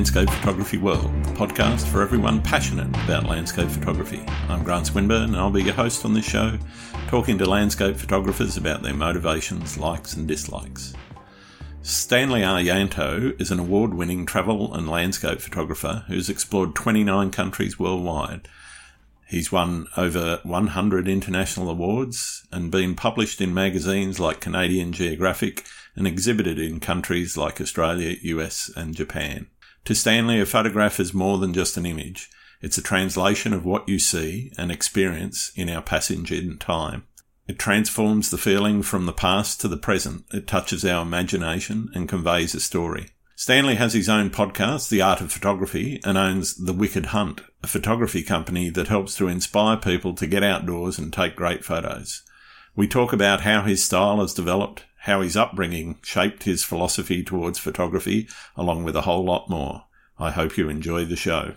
Landscape Photography World, the podcast for everyone passionate about landscape photography. I'm Grant Swinburne and I'll be your host on this show, talking to landscape photographers about their motivations, likes and dislikes. Stanley Aryanto is an award winning travel and landscape photographer who's explored 29 countries worldwide. He's won over 100 international awards and been published in magazines like Canadian Geographic and exhibited in countries like Australia, US, and Japan. To Stanley, a photograph is more than just an image. It's a translation of what you see and experience in our passage in time. It transforms the feeling from the past to the present. It touches our imagination and conveys a story. Stanley has his own podcast, The Art of Photography, and owns The Wicked Hunt, a photography company that helps to inspire people to get outdoors and take great photos. We talk about how his style has developed, how his upbringing shaped his philosophy towards photography, along with a whole lot more. I hope you enjoy the show.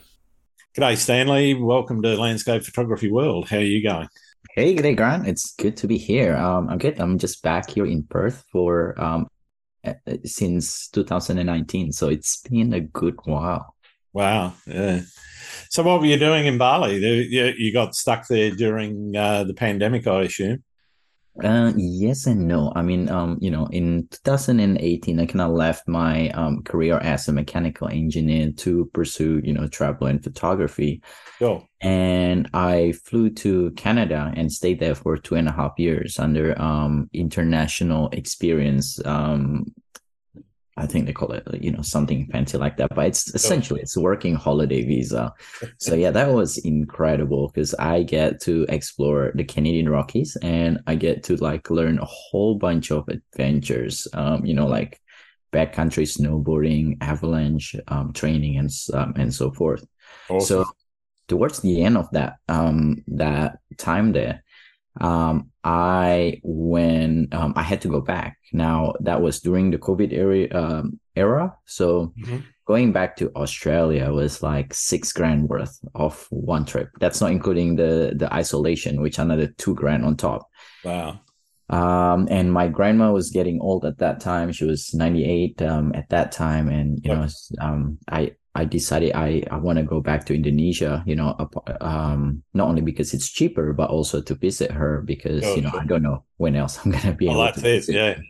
G'day, Stanley. Welcome to Landscape Photography World. How are you going? Hey, g'day, Grant. It's good to be here. Um, I'm good. I'm just back here in Perth for um, since 2019, so it's been a good while. Wow. Yeah. So, what were you doing in Bali? You got stuck there during uh, the pandemic, I assume. Uh, yes and no. I mean, um, you know, in 2018, I kind of left my um, career as a mechanical engineer to pursue, you know, travel and photography. Cool. And I flew to Canada and stayed there for two and a half years under um, international experience um, I think they call it, you know, something fancy like that. But it's essentially it's a working holiday visa. So yeah, that was incredible because I get to explore the Canadian Rockies and I get to like learn a whole bunch of adventures. Um, you know, like backcountry snowboarding, avalanche um, training, and um, and so forth. Awesome. So towards the end of that um that time there, um, I when um, I had to go back. Now that was during the COVID era, um, era. So mm-hmm. going back to Australia was like six grand worth of one trip. That's not including the the isolation, which another two grand on top. Wow. Um, and my grandma was getting old at that time. She was 98 um, at that time, and you know, um, I I decided I, I want to go back to Indonesia, you know, um, not only because it's cheaper, but also to visit her because, oh, you know, sure. I don't know when else I'm going to be able that's to. Yeah.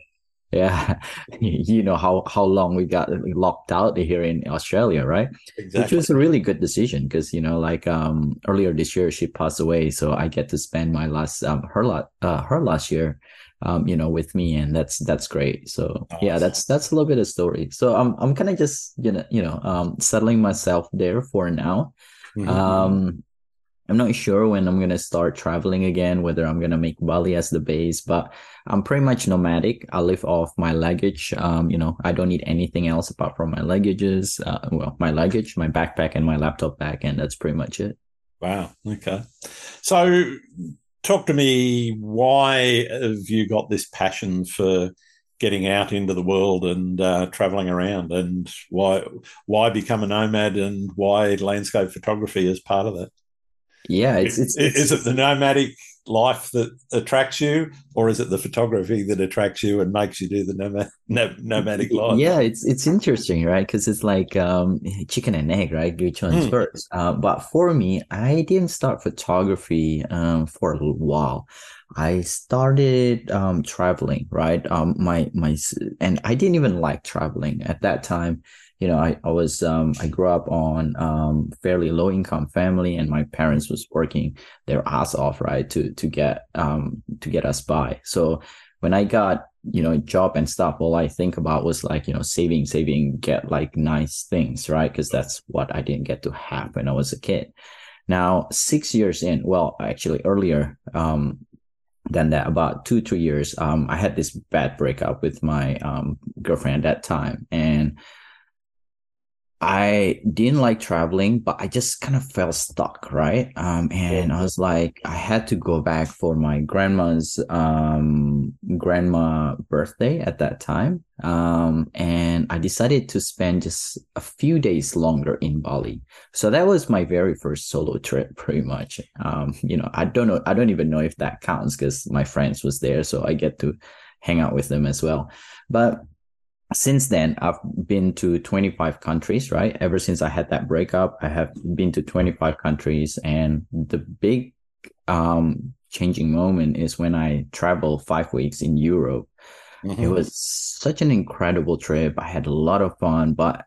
Yeah. you know how, how long we got locked out here in Australia, right? Exactly. Which was a really good decision because, you know, like, um, earlier this year, she passed away. So I get to spend my last, um, her, lot, uh, her last year um, you know, with me, and that's that's great. So awesome. yeah, that's that's a little bit of story. So I'm I'm kind of just you know you know um, settling myself there for now. Mm-hmm. Um, I'm not sure when I'm gonna start traveling again, whether I'm gonna make Bali as the base, but I'm pretty much nomadic. I live off my luggage. Um, you know, I don't need anything else apart from my luggages. Uh, well, my luggage, my backpack, and my laptop bag, and that's pretty much it. Wow. Okay. So talk to me why have you got this passion for getting out into the world and uh, traveling around? And why why become a nomad and why landscape photography is part of that? Yeah it's, it's, it's is it the nomadic life that attracts you, or is it the photography that attracts you and makes you do the nomad, nomadic life? Yeah, it's it's interesting, right? Because it's like um, chicken and egg, right? Which one's mm. first? Uh, but for me, I didn't start photography um, for a little while. I started um, traveling, right? Um, my my and I didn't even like traveling at that time you know, I, I was um, I grew up on um, fairly low income family, and my parents was working their ass off, right, to to get um, to get us by. So when I got you know job and stuff, all I think about was like you know saving, saving, get like nice things, right? Because that's what I didn't get to have when I was a kid. Now six years in, well, actually earlier um, than that, about two three years, um, I had this bad breakup with my um, girlfriend at that time, and I didn't like traveling, but I just kind of felt stuck, right? Um, and I was like, I had to go back for my grandma's um, grandma birthday at that time. Um, and I decided to spend just a few days longer in Bali. So that was my very first solo trip, pretty much. Um, you know, I don't know, I don't even know if that counts because my friends was there, so I get to hang out with them as well. But since then i've been to 25 countries right? Ever since i had that breakup i have been to 25 countries and the big um changing moment is when i traveled five weeks in europe. Mm-hmm. it was such an incredible trip. I had a lot of fun but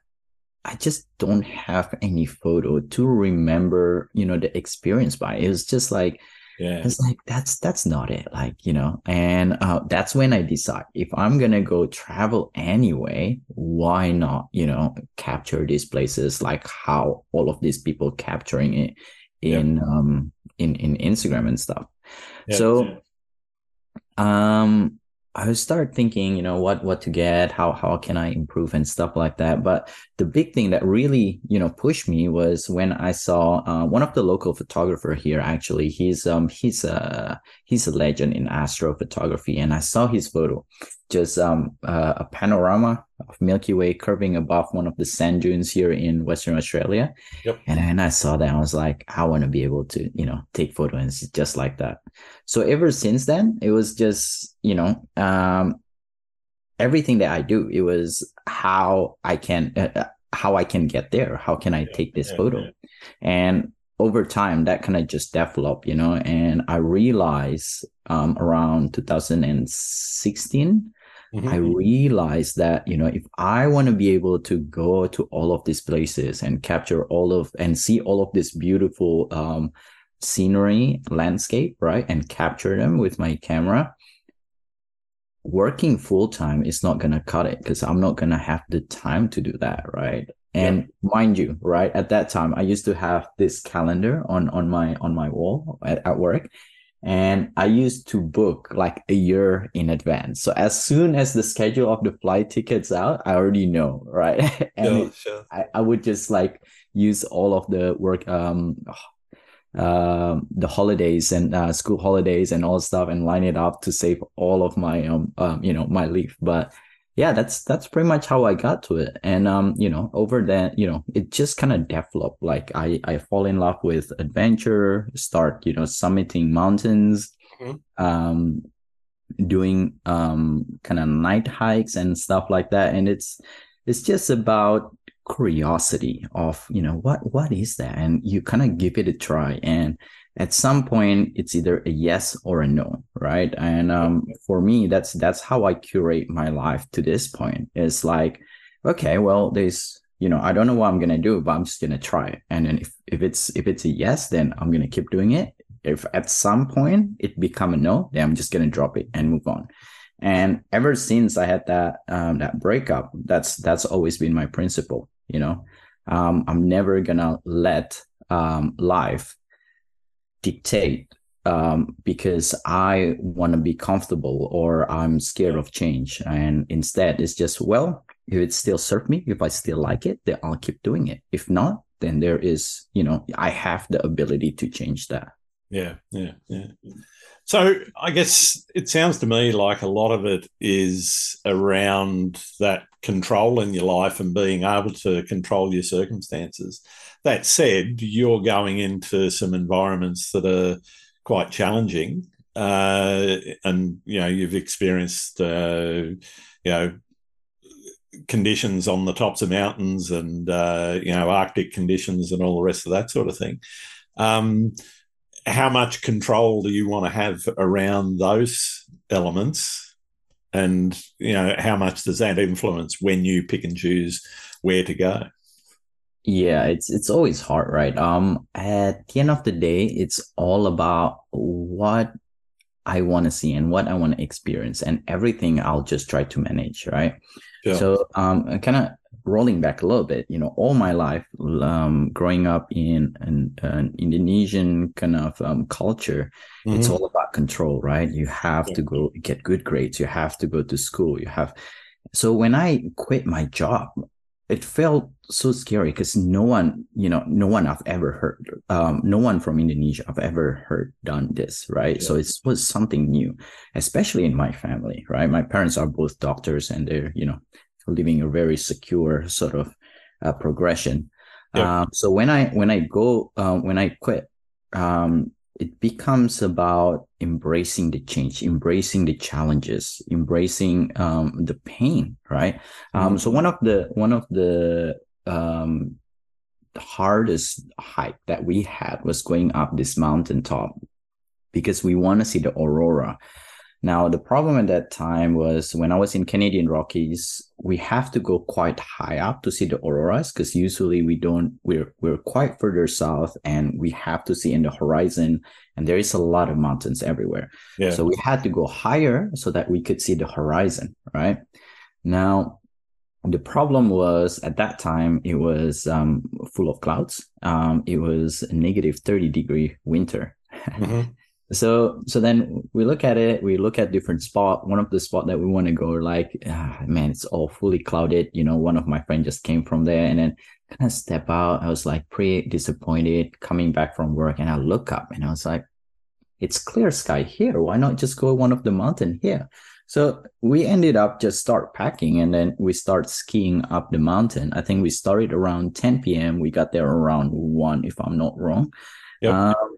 i just don't have any photo to remember you know the experience by. It was just like yeah. It's like that's that's not it like you know and uh, that's when i decide if i'm gonna go travel anyway why not you know capture these places like how all of these people capturing it in yeah. um in in instagram and stuff. Yeah, so um I start thinking, you know, what what to get, how how can I improve and stuff like that. But the big thing that really, you know, pushed me was when I saw uh, one of the local photographer here. Actually, he's um he's a he's a legend in astrophotography, and I saw his photo, just um uh, a panorama of Milky Way curving above one of the sand dunes here in Western Australia. Yep. And then I saw that I was like, I want to be able to, you know, take photos just like that. So ever since then, it was just, you know, um, everything that I do, it was how I can, uh, uh how I can get there. How can I take this yeah, photo? Yeah. And over time that kind of just developed you know and i realized um, around 2016 mm-hmm. I realized that, you know, if I want to be able to go to all of these places and capture all of and see all of this beautiful um, scenery, landscape, right, and capture them with my camera, working full time is not going to cut it because I'm not going to have the time to do that, right? And mind you, right at that time, I used to have this calendar on on my on my wall at, at work, and I used to book like a year in advance. So as soon as the schedule of the flight tickets out, I already know, right? and sure. I, I would just like use all of the work um uh, the holidays and uh, school holidays and all stuff and line it up to save all of my um, um you know my leave but yeah, that's that's pretty much how I got to it. And um, you know, over that, you know, it just kind of developed. Like I I fall in love with adventure, start, you know, summiting mountains, mm-hmm. um, doing um kind of night hikes and stuff like that. And it's it's just about curiosity of, you know, what what is that? And you kind of give it a try. And at some point it's either a yes or a no right? And um, for me that's that's how i curate my life to this point. It's like okay well there's you know i don't know what i'm gonna do but i'm just gonna try it. And then if, if it's if it's a yes then i'm gonna keep doing it. If at some point it become a no then i'm just gonna drop it and move on. And ever since i had that um, that breakup that's that's always been my principle you know um, i'm never gonna let um, life dictate um, because I want to be comfortable or I'm scared of change. And instead, it's just, well, if it still serves me, if I still like it, then I'll keep doing it. If not, then there is, you know, I have the ability to change that. Yeah, yeah, yeah. So I guess it sounds to me like a lot of it is around that control in your life and being able to control your circumstances. That said, you're going into some environments that are quite challenging, uh, and you know you've experienced uh, you know conditions on the tops of mountains and uh, you know Arctic conditions and all the rest of that sort of thing. Um, how much control do you want to have around those elements? And you know how much does that influence when you pick and choose where to go? Yeah it's it's always hard right? Um at the end of the day it's all about what i want to see and what i want to experience and everything i'll just try to manage right? Yeah. so um kind of rolling back a little bit, you know, all my life, um, growing up in an, an Indonesian kind of um, culture, mm-hmm. it's all about control, right? You have yeah. to go get good grades. You have to go to school. You have. So when I quit my job, it felt so scary because no one, you know, no one I've ever heard, um, no one from Indonesia I've ever heard done this, right? Yeah. So it was something new, especially in my family, right? My parents are both doctors and they're, you know, living a very secure sort of uh, progression. Yeah. Um, so when I when I go uh, when I quit, um, it becomes about embracing the change, embracing the challenges, embracing um, the pain, right? Um, mm-hmm. So one of the one of the um, hardest hike that we had was going up this mountaintop because we want to see the aurora. Now, the problem at that time was when I was in Canadian Rockies, we have to go quite high up to see the auroras because usually we don't, we're, we're quite further south and we have to see in the horizon and there is a lot of mountains everywhere. Yeah. So we had to go higher so that we could see the horizon, right? Now, the problem was at that time it was um, full of clouds. Um, it was a negative 30 degree winter. Mm-hmm. So so then we look at it we look at different spot. One of the spot that we want to go like ah, man it's all fully clouded. You know one of my friends just came from there and then kind of step out. I was like pretty disappointed coming back from work and i look up and i was like it's clear sky here. Why not just go one of the mountain here? So we ended up just start packing and then we start skiing up the mountain. I think we started around 10 p.m we got there around 1 if i'm not wrong. Yep. um,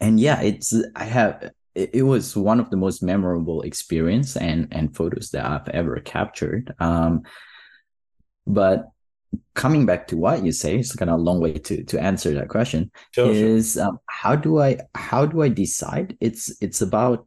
and yeah it's i have it, was one of the most memorable experience and and photos that i've ever captured um but coming back to what you say it's kind of a long way to to answer that question sure, is sure. Um, how do i how do i decide it's it's about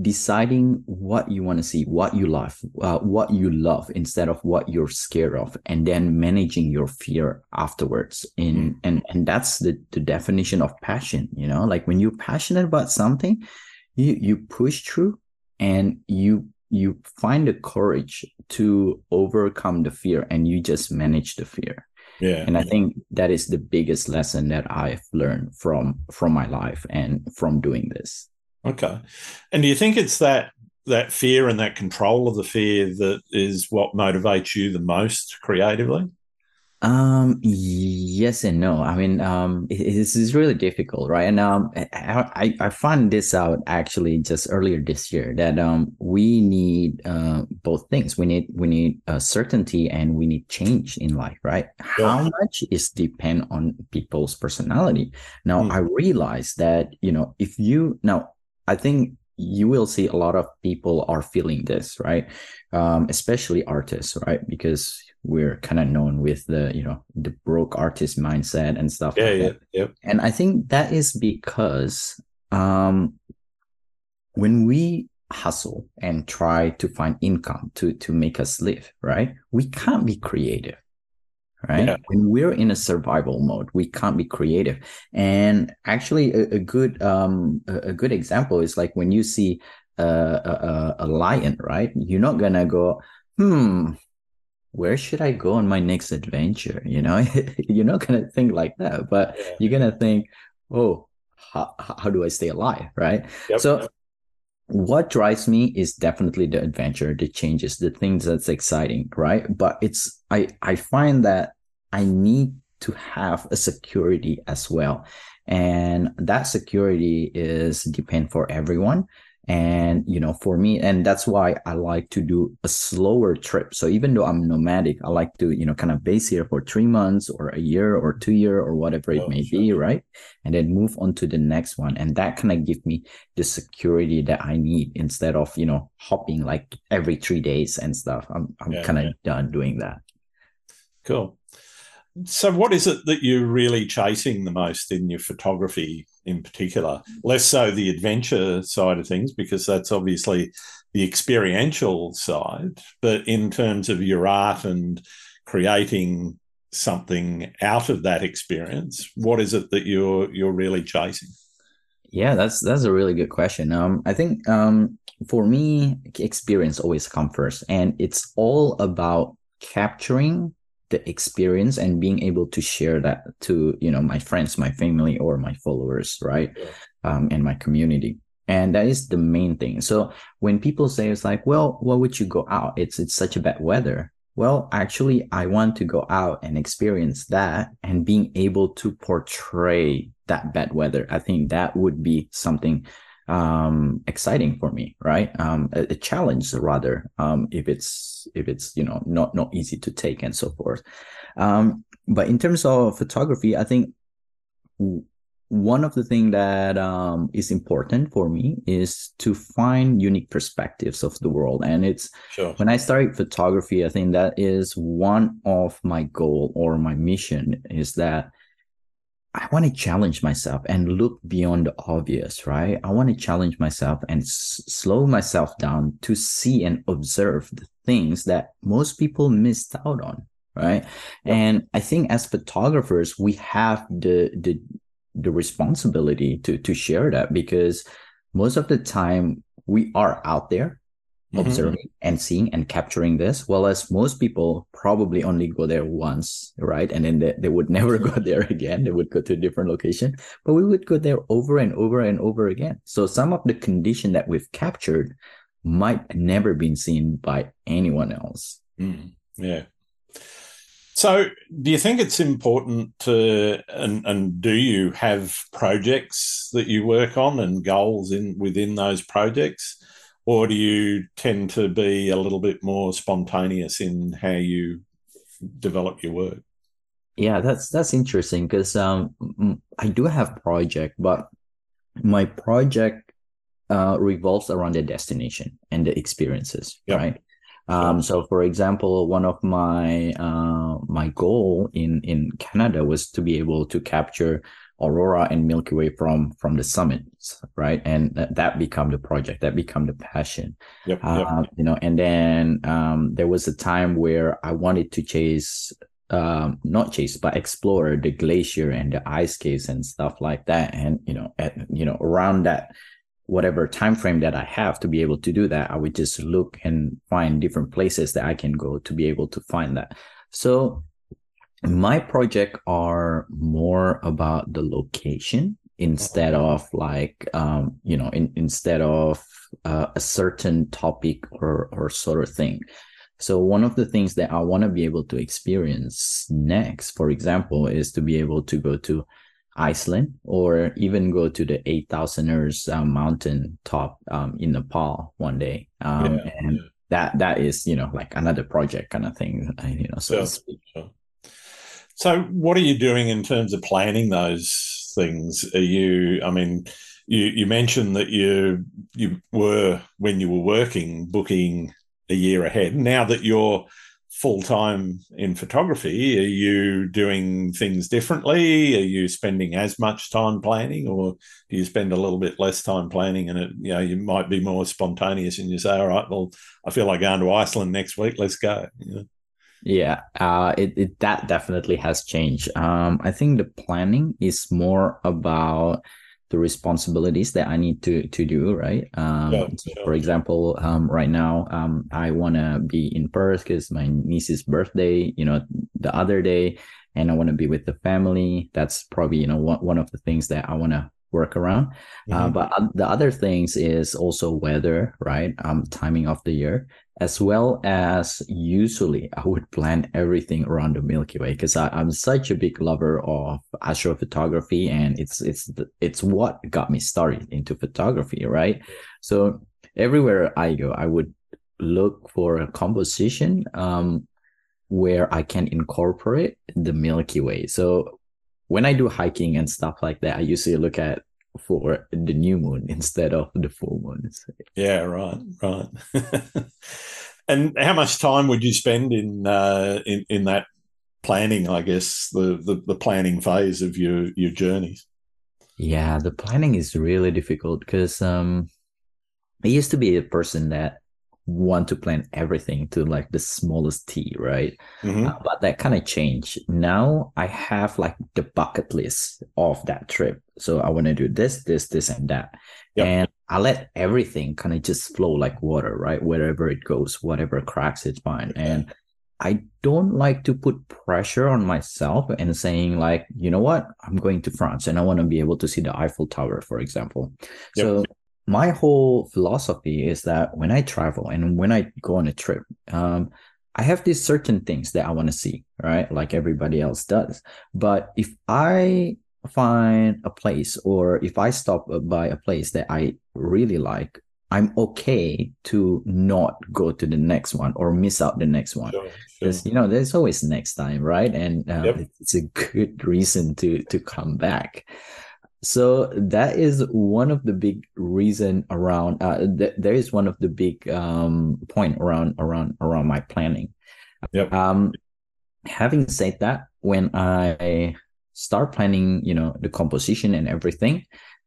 deciding what you want to see, what you love, uh, what you love instead of what you're scared of, and then managing your fear afterwards. In mm. and and that's the the definition of passion. You know, like when you're passionate about something, you you push through and you you find the courage to overcome the fear and you just manage the fear yeah and i think that is the biggest lesson that i've learned from from my life and from doing this Okay. And do you think it's that that fear and that control of the fear that is what motivates you the most creatively? Um, yes and no. I mean, um, this is really difficult, right? And um, I, I found this out actually just earlier this year that um, we need uh both things. We need we need uh, certainty and we need change in life, right? Yeah. How much is depend on people's personality. Now, hmm. I realize that you know if you now I think you will see a lot of people are feeling this, right? Um, especially artists, right? Because we're kind of known with the, you know, the broke artist mindset and stuff. Yeah, like yeah, yeah. And I think that is because um, when we hustle and try to find income to to make us live, right? We can't be creative right? Yeah. When we're in a survival mode, we can't be creative. And actually, a, a good um a, a, good example is like when you see a, a, a lion, right? You're not gonna go, hmm, where should I go on my next adventure? You know, you're not gonna think like that, but you're gonna think, oh, how, how do I stay alive, right? Yep. So what drives me is definitely the adventure the changes the things that's exciting right? But it's i i find that i need to have a security as well. And that security is depend for everyone and you know for me and that's why i like to do a slower trip. So even though i'm nomadic i like to you know kind of base here for three months or a year or two year or whatever it oh, may sure. be right? And then move on to the next one. And that kind of give me the security that i need instead of you know hopping like every three days and stuff. I'm, I'm yeah, kind of yeah. done doing that. Cool. So what is it that you're really chasing the most in your photography in particular, less so the adventure side of things, because that's obviously the experiential side. But in terms of your art and creating something out of that experience, what is it that you're you're really chasing? Yeah, that's that's a really good question. Um, I think um, for me, experience always comes first, and it's all about capturing the experience and being able to share that to you know my friends my family or my followers right? Yeah. um, and my community. And that is the main thing. So when people say it's like well why would you go out? It's it's such a bad weather. Well actually i want to go out and experience that and being able to portray that bad weather. I think that would be something um, exciting for me, right? Um, a, a, challenge rather, um, if it's if it's you know not not easy to take and so forth. Um, but in terms of photography, I think one of the things that um, is important for me is to find unique perspectives of the world and it's sure. when i started photography i think that is one of my goal or my mission is that i want to challenge myself and look beyond the obvious right? I want to challenge myself and s- slow myself down to see and observe the things that most people missed out on right? And i think as photographers we have the the the responsibility to to share that because most of the time we are out there mm-hmm. observing and seeing and capturing this while as most people probably only go there once right? And then they, they would never go there again. They would go to a different location. But we would go there over and over and over again. So some of the condition that we've captured might never been seen by anyone else. Mm, yeah. So, do you think it's important to, and, and do you have projects that you work on and goals in within those projects, or do you tend to be a little bit more spontaneous in how you develop your work? Yeah, that's that's interesting because um, I do have project, but my project uh, revolves around the destination and the experiences, yep. right? Um, so, for example, one of my uh, my goal in in Canada was to be able to capture aurora and Milky Way from from the summits, right? And that, that become the project, that become the passion. Yep, uh, You know, and then um, there was a time where I wanted to chase. Um, not chase, but explore the glacier and the ice caves and stuff like that. And you know, at you know, around that whatever time frame that I have to be able to do that, I would just look and find different places that I can go to be able to find that. So my project are more about the location instead of like um, you know in, instead of uh, a certain topic or or sort of thing. So one of the things that i want to be able to experience next for example is to be able to go to Iceland or even go to the 8,000ers um, mountain top um, in Nepal one day. Um, yeah, and that that is, you know, like another project kind of thing, uh, you know, so sure. So what are you doing in terms of planning those things? Are you, I mean, you, you mentioned that you you were when you were working booking a year ahead. Now that you're full time in photography, are you doing things differently? Are you spending as much time planning, or do you spend a little bit less time planning? And it, you know, you might be more spontaneous, and you say, "All right, well, I feel like going to Iceland next week. Let's go." You know? Yeah, uh, it, it that definitely has changed. Um, I think the planning is more about the responsibilities that I need to to do, right? Um, yeah, yeah. For example, um, right now, um, I want to be in Perth because my niece's birthday, you know, the other day, and I want to be with the family. That's probably you know one one of the things that I want to work around. Uh, mm-hmm. Uh, but the other things is also weather, right? Um, timing of the year, as well as usually I would plan everything around the Milky Way because I'm such a big lover of astrophotography, and it's it's it's what got me started into photography, right? So everywhere I go, I would look for a composition um, where I can incorporate the Milky Way. So when I do hiking and stuff like that, I usually look at for the new moon instead of the full moon. Yeah, right, right. and how much time would you spend in uh, in in that planning? I guess the, the the planning phase of your your journeys. Yeah, the planning is really difficult because um, I used to be a person that want to plan everything to like the smallest t right mm-hmm. uh, but that kind of changed now i have like the bucket list of that trip so i want to do this this this and that yep. and i let everything kind of just flow like water right wherever it goes whatever cracks it's fine okay. and i don't like to put pressure on myself and saying like you know what i'm going to france and i want to be able to see the eiffel tower for example yep. so my whole philosophy is that when I travel and when I go on a trip, um, I have these certain things that I want to see, right? Like everybody else does. But if I find a place or if I stop by a place that I really like, I'm okay to not go to the next one or miss out the next one. Because sure, sure. you know, there's always next time, right? And uh, yep. it's a good reason to to come back. So that is one of the big reason around uh th- there is one of the big um point around around around my planning. Yep. Um having said that when i start planning you know the composition and everything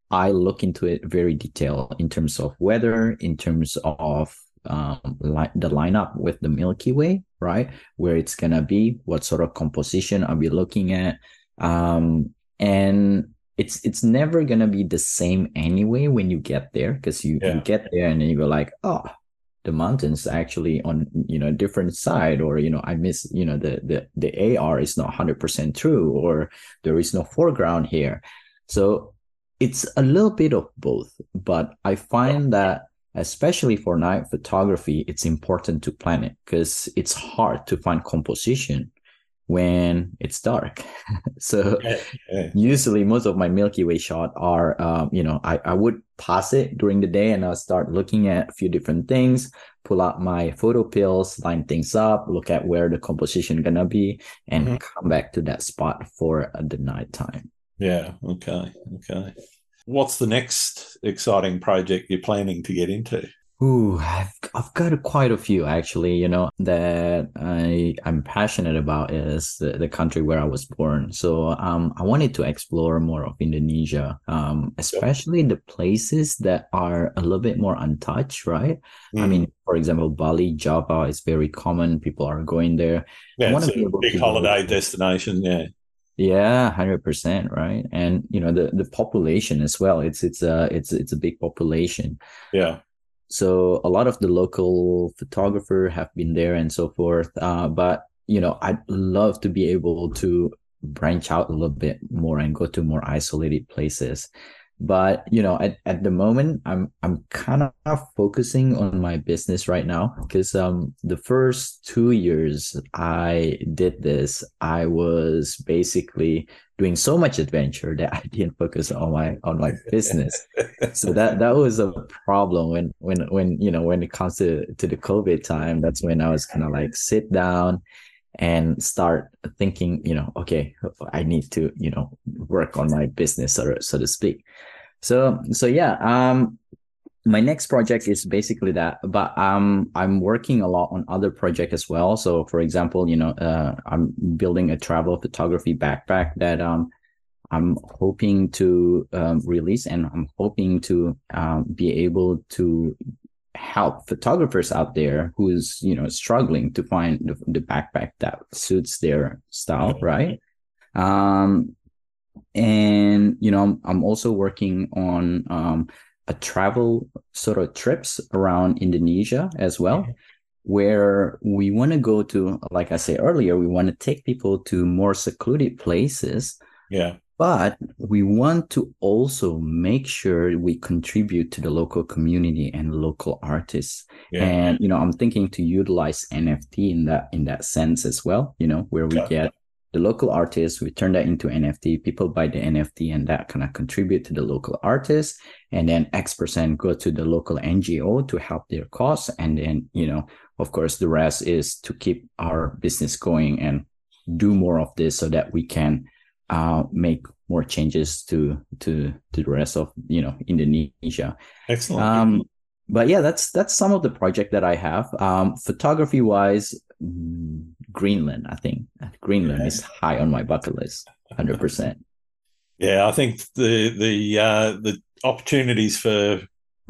i look into it very detailed in terms of weather in terms of um li- the lineup with the milky way right? Where it's gonna be what sort of composition i'll be looking at um and it's it's never gonna be the same anyway when you get there because you, yeah. you get there and then you go like oh the mountains actually on you know a different side or you know i miss you know the the the ar is not 100% true or there is no foreground here. So it's a little bit of both but i find that especially for night photography it's important to plan it because it's hard to find composition when it's dark. so yeah, yeah. usually most of my Milky Way shot are, um, you know, I, I would pass it during the day and I'll start looking at a few different things, pull out my PhotoPills, line things up, look at where the composition gonna be, and mm-hmm. come back to that spot for the night time. Yeah. Okay. Okay. What's the next exciting project you're planning to get into? Ooh, I've I've got quite a few actually. You know that I I'm passionate about is the, the country where I was born. So um, I wanted to explore more of Indonesia, um, especially the places that are a little bit more untouched, right? Mm. I mean, for example, Bali, Java is very common. People are going there. Yeah, it's a big holiday destination. Yeah. Yeah, hundred percent, right? And you know the the population as well. It's it's a it's it's a big population. Yeah so a lot of the local photographer have been there and so forth uh, but you know i'd love to be able to branch out a little bit more and go to more isolated places. But you know at, at the moment i'm i'm kind of focusing on my business right now because um the first two years i did this i was basically doing so much adventure that i didn't focus on my on my business. So that that was a problem when when when you know when it comes to to the covid time that's when i was kind of like sit down and start thinking you know okay i need to you know work on my business so, so to speak. So so yeah um my next project is basically that but um i'm working a lot on other projects as well. So for example you know uh, i'm building a travel photography backpack that um i'm hoping to um, release and i'm hoping to um, be able to help photographers out there who's you know struggling to find the, the backpack that suits their style right? Um and you know i'm, I'm also working on um a travel sort of trips around indonesia as well mm-hmm. where we want to go to like i said earlier we want to take people to more secluded places yeah but we want to also make sure we contribute to the local community and local artists yeah. and you know i'm thinking to utilize nft in that in that sense as well you know where we yeah. get the local artists we turn that into nft people buy the nft and that kind of contribute to the local artists and then x percent go to the local ngo to help their cause and then you know of course the rest is to keep our business going and do more of this so that we can uh, make more changes to to to the rest of you know Indonesia. Excellent. Um, but yeah, that's that's some of the project that I have. Um, photography wise, mm, Greenland. I think Greenland yeah. is high on my bucket list, hundred percent. Yeah, I think the the uh, the opportunities for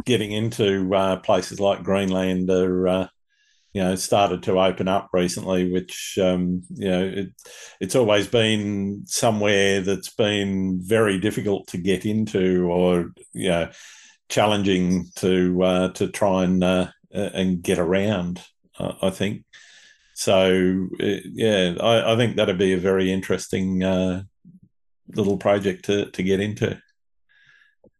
getting into uh, places like Greenland are uh, you know started to open up recently, which um, you know it, it's always been somewhere that's been very difficult to get into, or you know challenging to uh, to try and uh, and get around. I think so. Uh, yeah, I, I, think that'd be a very interesting uh, little project to to get into.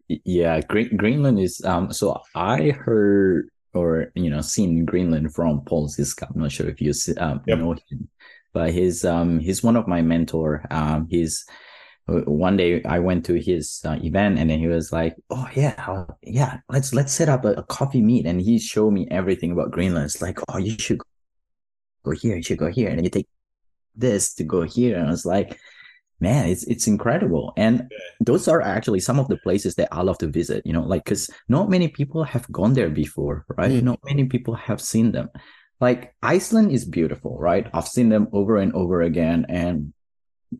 Yeah, Greenland is um. So I heard or you know seen Greenland from Paul Zizka. I'm not sure if you um, yep. know him, but he's um he's one of my mentor. Um, he's uh, one day I went to his uh, event and then he was like, "Oh yeah, yeah, let's let's set up a, a, coffee meet." And he showed me everything about Greenland. It's like, "Oh, you should go here, you should go here, and you take this to go here." And I was like, man, it's it's incredible. And those are actually some of the places that I love to visit. You know, like because not many people have gone there before, right? Mm. Not many people have seen them. Like Iceland is beautiful, right? I've seen them over and over again, and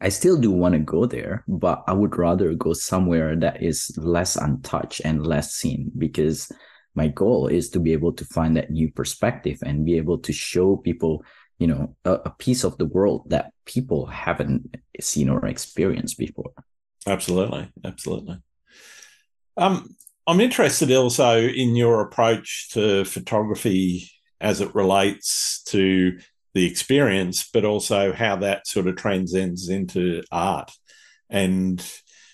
I still do want to go there, but I would rather go somewhere that is less untouched and less seen because my goal is to be able to find that new perspective and be able to show people, you know, a, a piece of the world that people haven't seen or experienced before. Absolutely, absolutely. Um, I'm interested also in your approach to photography as it relates to the experience, but also how that sort of transcends into art. And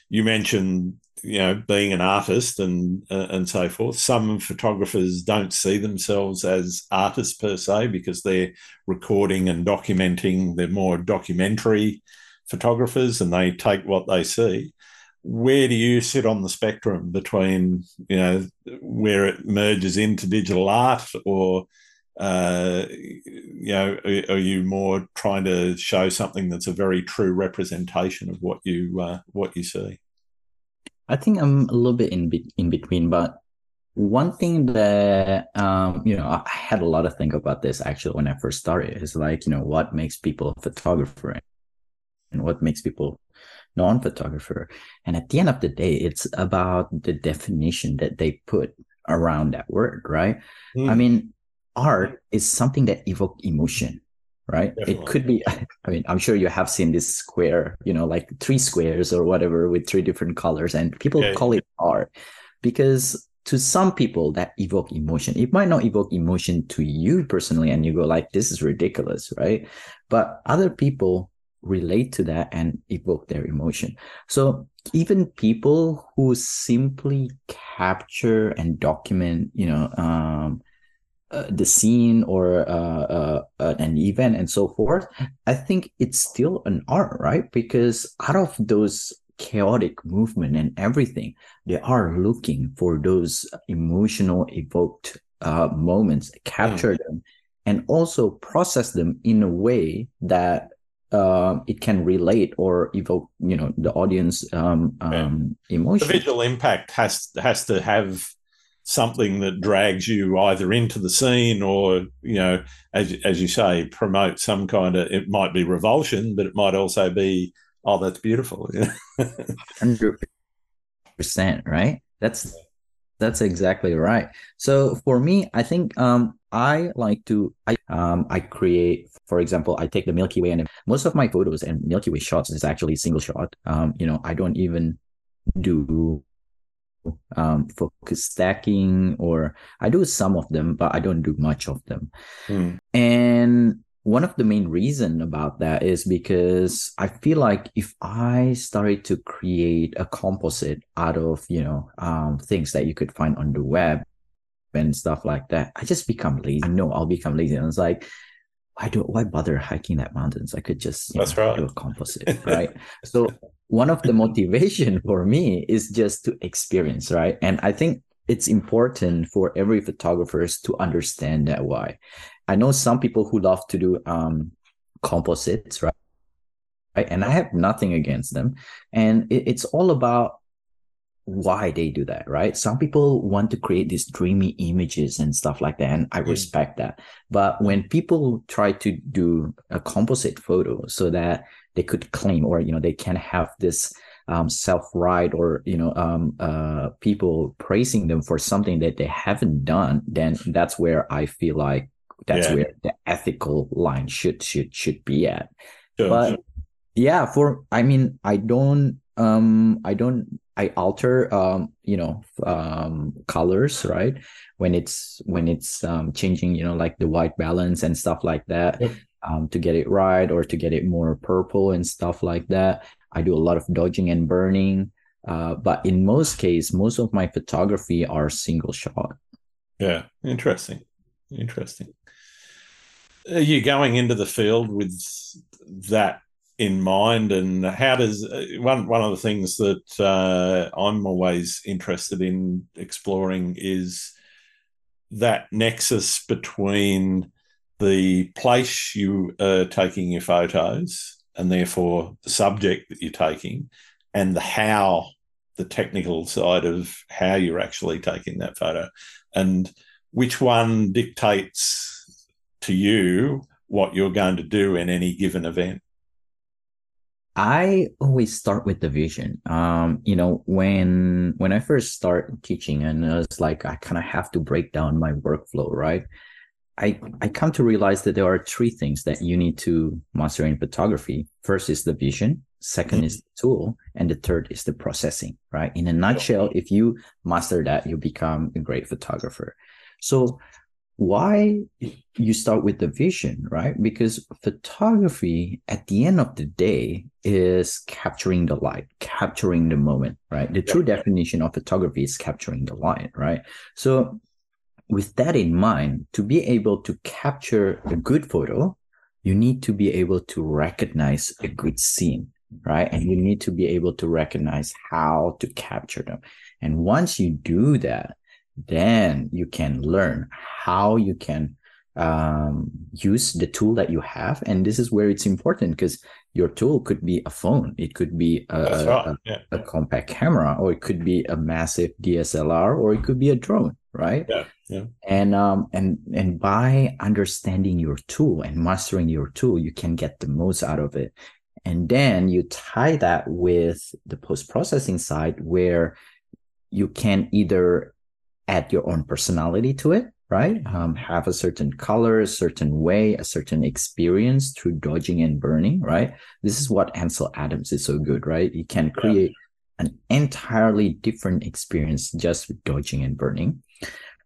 you mentioned, you know, being an artist and uh, and so forth. Some photographers don't see themselves as artists per se because they're recording and documenting. They're more documentary photographers, and they take what they see. Where do you sit on the spectrum between, you know, where it merges into digital art or uh, you know, are, are, you more trying to show something that's a very true representation of what you uh, what you see? I think I'm a little bit in be- in between, but one thing that um, you know I had a lot of think about this actually when I first started is like you know what makes people a photographer and what makes people non-photographer. And at the end of the day it's about the definition that they put around that word right? Mm. i mean art is something that evoke emotion right? Definitely. it could be i mean i'm sure you have seen this square you know like three squares or whatever with three different colors and people yeah, call it art because to some people that evoke emotion it might not evoke emotion to you personally and you go like this is ridiculous right? But other people relate to that and evoke their emotion. So even people who simply capture and document you know um, uh, the scene or uh, uh, uh, an event and so forth, I think it's still an art, right? Because out of those chaotic movement and everything, they are looking for those emotional evoked uh, moments, capture mm. them, and also process them in a way that uh, it can relate or evoke, you know, the audience um, um, yeah. emotion. The visual impact has has to have something that drags you either into the scene or you know as, as you say promote some kind of it might be revulsion but it might also be oh that's beautiful. 100% right? That's that's exactly right. So for me i think um i like to i um i create for example i take the milky way and most of my photos and milky way shots is actually single shot. Um you know i don't even do um, focus stacking, or I do some of them, but I don't do much of them. Mm. And one of the main reason about that is because I feel like if I started to create a composite out of you know um, things that you could find on the web and stuff like that, I just become lazy. No, I'll become lazy. And it's like, why do why bother hiking that mountains? I could just That's know, right. do a composite, right? so one of the motivation for me is just to experience, right? And I think it's important for every photographers to understand that why. I know some people who love to do um, composites, right? right? And I have nothing against them. And it, it's all about why they do that, right? Some people want to create these dreamy images and stuff like that, and I mm. respect that. But when people try to do a composite photo so that they could claim or you know they can have this um, self right or you know um, uh, people praising them for something that they haven't done then that's where i feel like that's yeah. where the ethical line should should should be at sure, but sure. yeah for i mean i don't um i don't i alter um you know um colors right when it's when it's um changing you know like the white balance and stuff like that yep um, to get it right or to get it more purple and stuff like that. I do a lot of dodging and burning. Uh, but in most case, most of my photography are single shot. Yeah, interesting. Interesting. Are you going into the field with that in mind? And how does uh, one one of the things that uh, I'm always interested in exploring is that nexus between the place you are taking your photos and therefore the subject that you're taking and the how the technical side of how you're actually taking that photo and which one dictates to you what you're going to do in any given event I always start with the vision. Um, you know, when when I first start teaching, and it's like I kind of have to break down my workflow, right? I I come to realize that there are three things that you need to master in photography. First is the vision, 2nd mm-hmm. is the tool, and the third is the processing, right? In a nutshell, if you master that, you become a great photographer. So why you start with the vision, right? Because photography at the end of the day is capturing the light, capturing the moment, right? The true definition of photography is capturing the light, right? So with that in mind, to be able to capture a good photo, you need to be able to recognize a good scene, right? And you need to be able to recognize how to capture them. And once you do that, then you can learn how you can um, use the tool that you have. And this is where it's important because your tool could be a phone, it could be a, right. a, yeah. a, compact camera, or it could be a massive DSLR, or it could be a drone, right? Yeah. Yeah. And um and and by understanding your tool and mastering your tool, you can get the most out of it. And then you tie that with the post processing side where you can either add your own personality to it, right? Um, have a certain color, a certain way, a certain experience through dodging and burning, right? This is what Ansel Adams is so good, right? You can create yeah. an entirely different experience just with dodging and burning.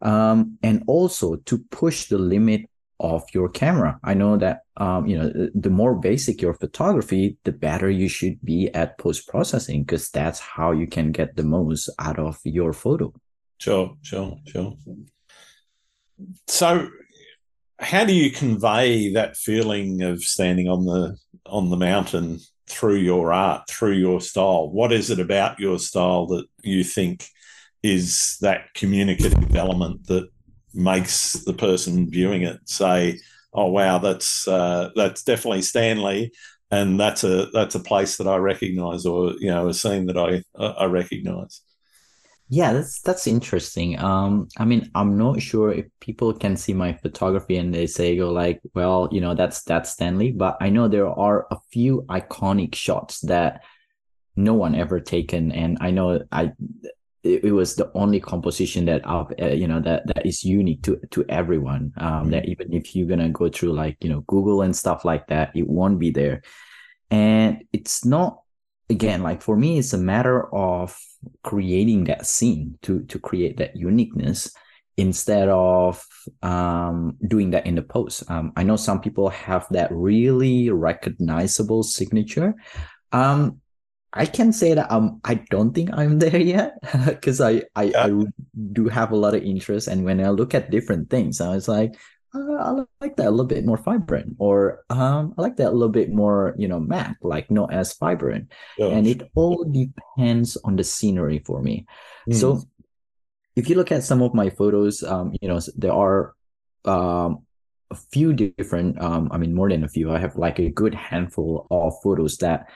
Um, and also to push the limit of your camera. I know that um, you know the more basic your photography, the better you should be at post processing because that's how you can get the most out of your photo. Sure, sure, sure. So, how do you convey that feeling of standing on the on the mountain through your art, through your style? What is it about your style that you think is that communicative element that makes the person viewing it say, "Oh, wow, that's uh, that's definitely Stanley." And that's a that's a place that I recognise, or you know, a scene that I I recognise. Yeah, that's that's interesting. Um, I mean, I'm not sure if people can see my photography and they say, "Go like, well, you know, that's that's Stanley," but I know there are a few iconic shots that no one ever taken, and I know I it, it was the only composition that uh, you know that that is unique to to everyone. Um, mm-hmm. that even if you're gonna go through like you know Google and stuff like that, it won't be there, and it's not again like for me, it's a matter of creating that scene to to create that uniqueness instead of um, doing that in the post. Um, I know some people have that really recognizable signature. Um, I can say that um, I don't think I'm there yet because I, I, yeah. I do have a lot of interest. And when I look at different things, I was like, uh, I like that a little bit more vibrant, or um, I like that a little bit more, you know, matte, like not as vibrant. And it all depends on the scenery for me. Mm. So if you look at some of my photos, um, you know, there are um, a few different, um, I mean, more than a few. I have like a good handful of photos that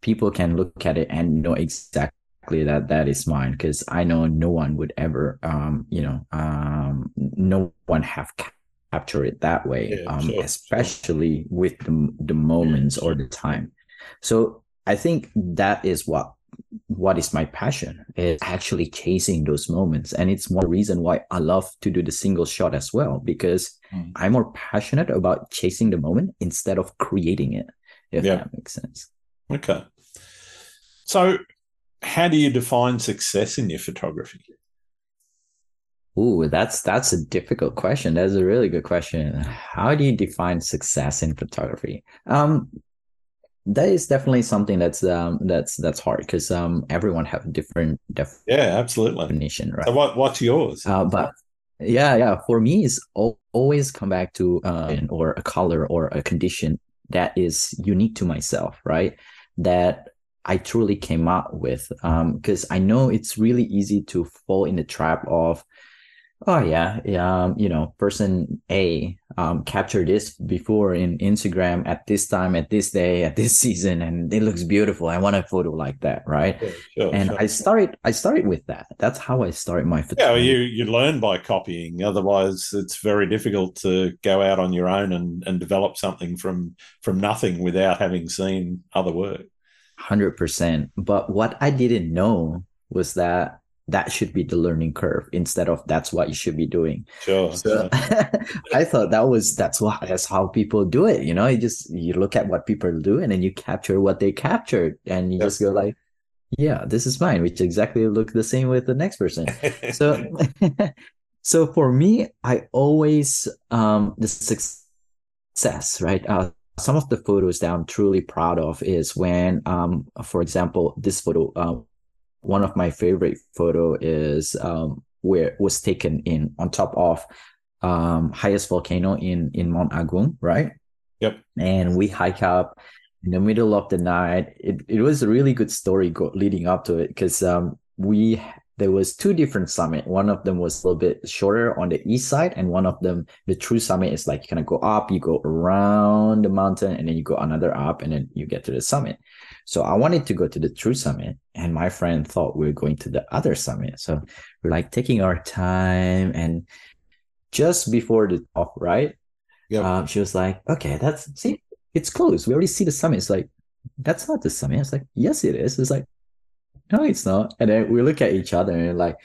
people can look at it and know exactly that that is mine because I know no one would ever, um, you know, um, no one have capture it that way, yeah, um, sure, especially sure. with the, the moments yeah, or the time. So I think that is what what is my passion is actually chasing those moments and it's one reason why i love to do the single shot as well because mm. i'm more passionate about chasing the moment instead of creating it if yeah. that makes sense okay so how do you define success in your photography Ooh, that's that's a difficult question. That's a really good question. How do you define success in photography? Um, that is definitely something that's um that's that's hard because um everyone have different def- yeah absolutely definition right. So what what's yours? Uh, but yeah, yeah, for me, it's always come back to uh, or a color or a condition that is unique to myself, right? That I truly came up with. Um, because I know it's really easy to fall in the trap of oh yeah, yeah, um, you know, person A um, captured this before in Instagram at this time, at this day, at this season, and it looks beautiful. I want a photo like that, right? Sure, and sure. I started, I started with that. That's how I started my photography. Yeah, you you learn by copying. Otherwise, it's very difficult to go out on your own and and develop something from from nothing without having seen other work. Hundred percent. But what I didn't know was that that should be the learning curve instead of that's what you should be doing. Sure. So. I thought that was that's what that's how people do it. You know, you just you look at what people do and then you capture what they captured and you just go like, yeah, this is mine, which exactly look the same with the next person. so so for me, I always um the success, right? Uh some of the photos that I'm truly proud of is when, um, for example, this photo, uh, one of my favorite photo is um, where was taken in on top of um, highest volcano in in Mount Agung, right? Yep. And we hike up in the middle of the night. It it was a really good story go, leading up to it because um, we there was two different summit. One of them was a little bit shorter on the east side, and one of them, the true summit, is like you kind of go up, you go around the mountain, and then you go another up, and then you get to the summit. So I wanted to go to the true summit, and my friend thought we were going to the other summit. So we're like taking our time, and just before the top, right? Yeah. Um, she was like, "Okay, that's see, it's close. We already see the summit." It's like, "That's not the summit." It's like, "Yes, it is." It's like, "No, it's not." And then we look at each other and like,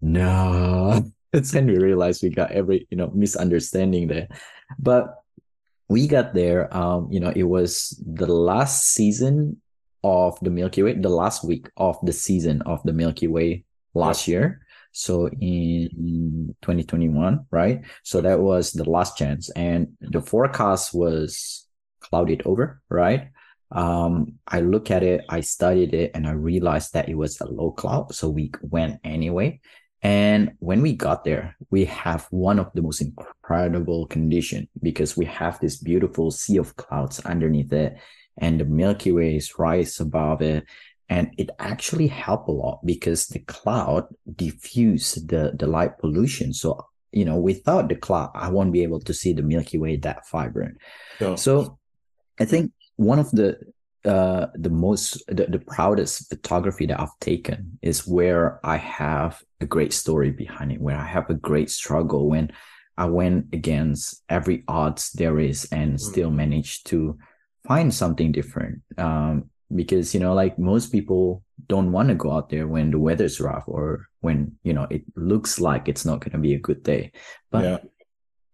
"No." And then we realize we got every you know misunderstanding there, but we got there. Um, you know, it was the last season of the Milky Way, the last week of the season of the Milky Way last year. So in 2021, right? So that was the last chance. And the forecast was clouded over, right? Um, I look at it, I studied it, and I realized that it was a low cloud. So we went anyway. And when we got there, we have one of the most incredible condition because we have this beautiful sea of clouds underneath it and the Milky Way is right above it. And it actually helped a lot because the cloud diffused the, the light pollution. So, you know, without the cloud, I won't be able to see the Milky Way that vibrant. Sure. So I think one of the uh, the most the, the proudest photography that I've taken is where I have a great story behind it, where I have a great struggle when I went against every odds there is and mm. still managed to find something different um, because you know like most people don't want to go out there when the weather's rough or when you know it looks like it's not going to be a good day. But yeah.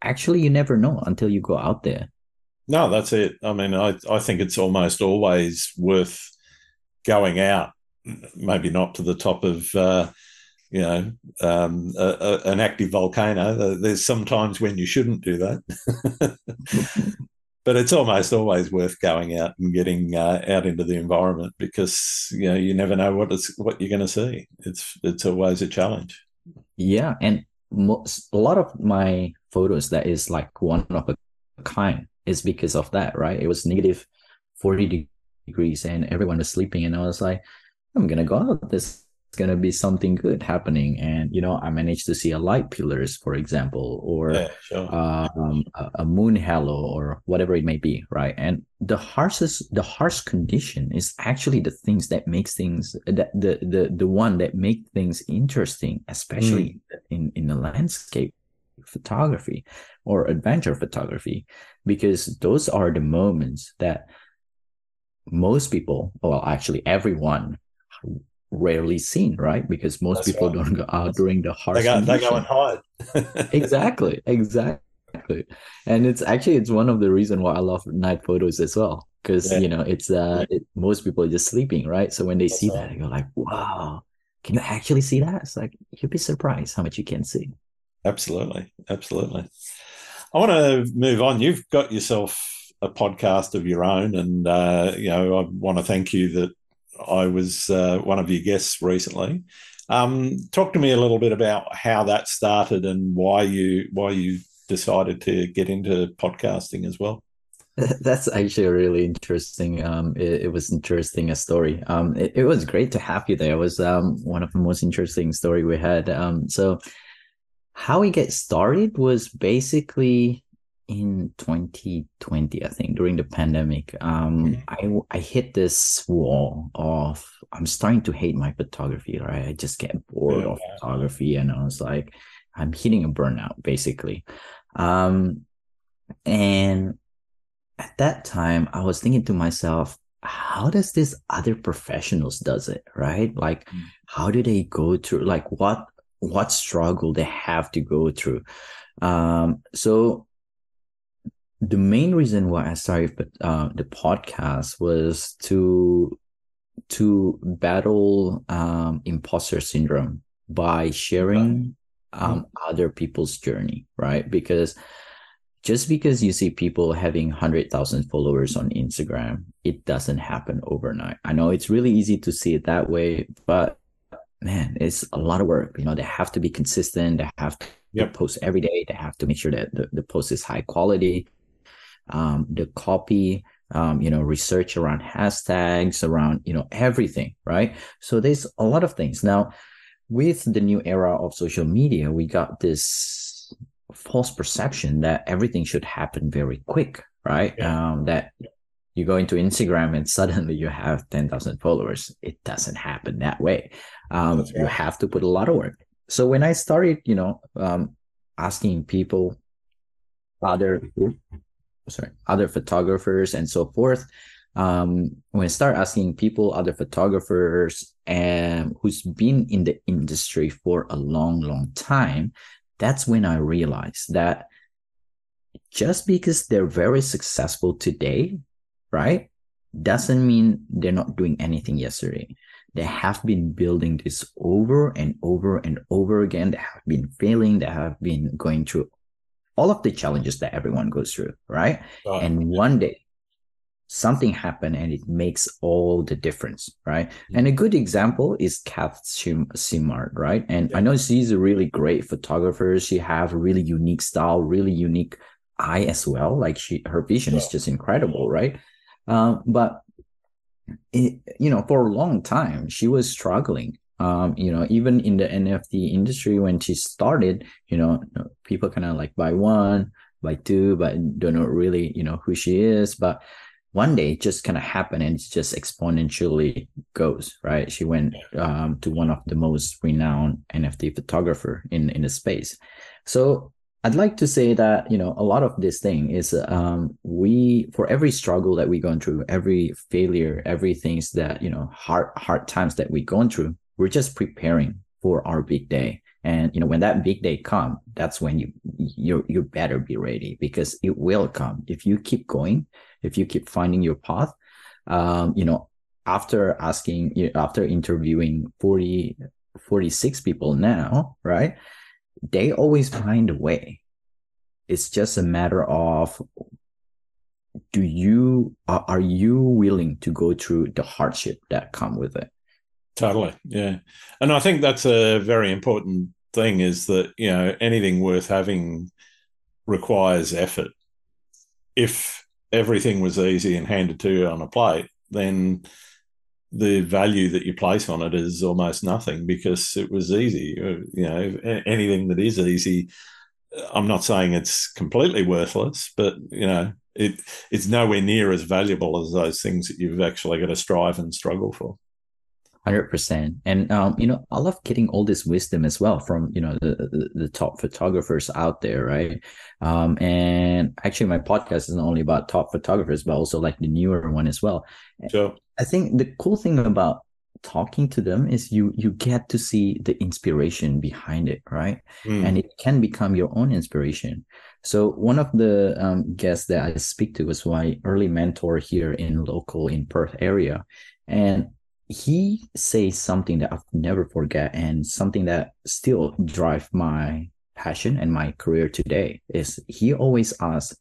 actually you never know until you go out there. No that's it. I mean i, I think it's almost always worth going out maybe not to the top of uh, you know um, a, a, an active volcano. There's sometimes when you shouldn't do that but it's almost always worth going out and getting uh, out into the environment because you know you never know what it's what you're going to see. It's it's always a challenge. Yeah, and most, a lot of my photos that is like one of a kind is because of that, right? It was negative forty degrees and everyone was sleeping, and I was like, I'm gonna go out this going to be something good happening and you know i managed to see a light pillars for example or yeah, sure. um, a, moon halo or whatever it may be right and the harshest the harsh condition is actually the things that makes things that the the the one that make things interesting especially mm. in in the landscape photography or adventure photography because those are the moments that most people well actually everyone rarely seen, right? Because most That's people right. don't go out during the harsh. They go, they go and hide. exactly, exactly. And it's actually it's one of the reason why I love night photos as well, because yeah. you know it's uh it, most people are just sleeping, right? So when they That's see right. that, they go like, "Wow, can you actually see that?" It's like you'd be surprised how much you can see. Absolutely, absolutely. I want to move on. You've got yourself a podcast of your own, and uh, you know I want to thank you that I was uh, one of your guests recently. Um, talk to me a little bit about how that started and why you why you decided to get into podcasting as well. That's actually a really interesting. Um, it, it, was interesting a story. Um, it, it, was great to have you there. It was um, one of the most interesting story we had. Um, so how we get started was basically in 2020 i think during the pandemic um mm-hmm. i i hit this wall of i'm starting to hate my photography right? I just get bored yeah, of photography and i was like i'm hitting a burnout basically. Um and at that time i was thinking to myself how does this other professionals does it right? Like mm. how do they go through like what what struggle they have to go through? Um so the main reason why I started uh, the podcast was to to battle um, imposter syndrome by sharing um, mm-hmm. other people's journey, right? Because just because you see people having 100,000 followers on Instagram, it doesn't happen overnight. I know it's really easy to see it that way, but man, it's a lot of work. You know, they have to be consistent, they have to yep. post every day, they have to make sure that the, the post is high quality um, the copy, um, you know, research around hashtags, around, you know, everything, right? So there's a lot of things. Now, with the new era of social media, we got this false perception that everything should happen very quick, right? Yeah. Um, that you go into Instagram and suddenly you have 10,000 followers. It doesn't happen that way. Um, right. You have to put a lot of work. So when I started, you know, um, asking people, other sorry other photographers and so forth um, when I start asking people, other photographers, and who's been in the industry for a long, long time, that's when I realized that just because they're very successful today, right, doesn't mean they're not doing anything yesterday. They have been building this over and over and over again. They have been failing. They have been going through all of the challenges that everyone goes through, right? Oh, and one day something happened and it makes all the difference, right? Mm-hmm. And a good example is Cath Simard, right? And yeah. I know she's a really great photographer. She have a really unique style, really unique eye as well. Like she, her vision yeah. is just incredible, right? Um, but it, you know, for a long time, she was struggling um, you know, even in the NFT industry when she started, you know, people kind of like buy one, buy two, but don't know really, you know, who she is. But one day it just kind of happened and it just exponentially goes, right? She went um, to one of the most renowned NFT photographer in, in the space. So I'd like to say that, you know, a lot of this thing is um, we, for every struggle that we go through, every failure, every things that, you know, hard, hard times that we go through, we're just preparing for our big day. And you know when that big day come that's when you you you better be ready because it will come. If you keep going if you keep finding your path um you know after asking after interviewing 40 46 people now right they always find a way. It's just a matter of do you are you willing to go through the hardship that come with it Totally, yeah, and I think that's a very important thing is that you know anything worth having requires effort. If everything was easy and handed to you on a plate, then the value that you place on it is almost nothing because it was easy. You know, anything that is easy, I'm not saying it's completely worthless, but you know, it it's nowhere near as valuable as those things that you've actually got to strive and struggle for. Hundred percent, and um, you know, I love getting all this wisdom as well from you know the, the, top photographers out there, right? Um, and actually, my podcast is not only about top photographers, but also like the newer one as well. So I think the cool thing about talking to them is you you get to see the inspiration behind it, right? Mm. And it can become your own inspiration. So one of the um, guests that I speak to was my early mentor here in local in Perth area, and he says something that I've never forget and something that still drive my passion and my career today is he always asks,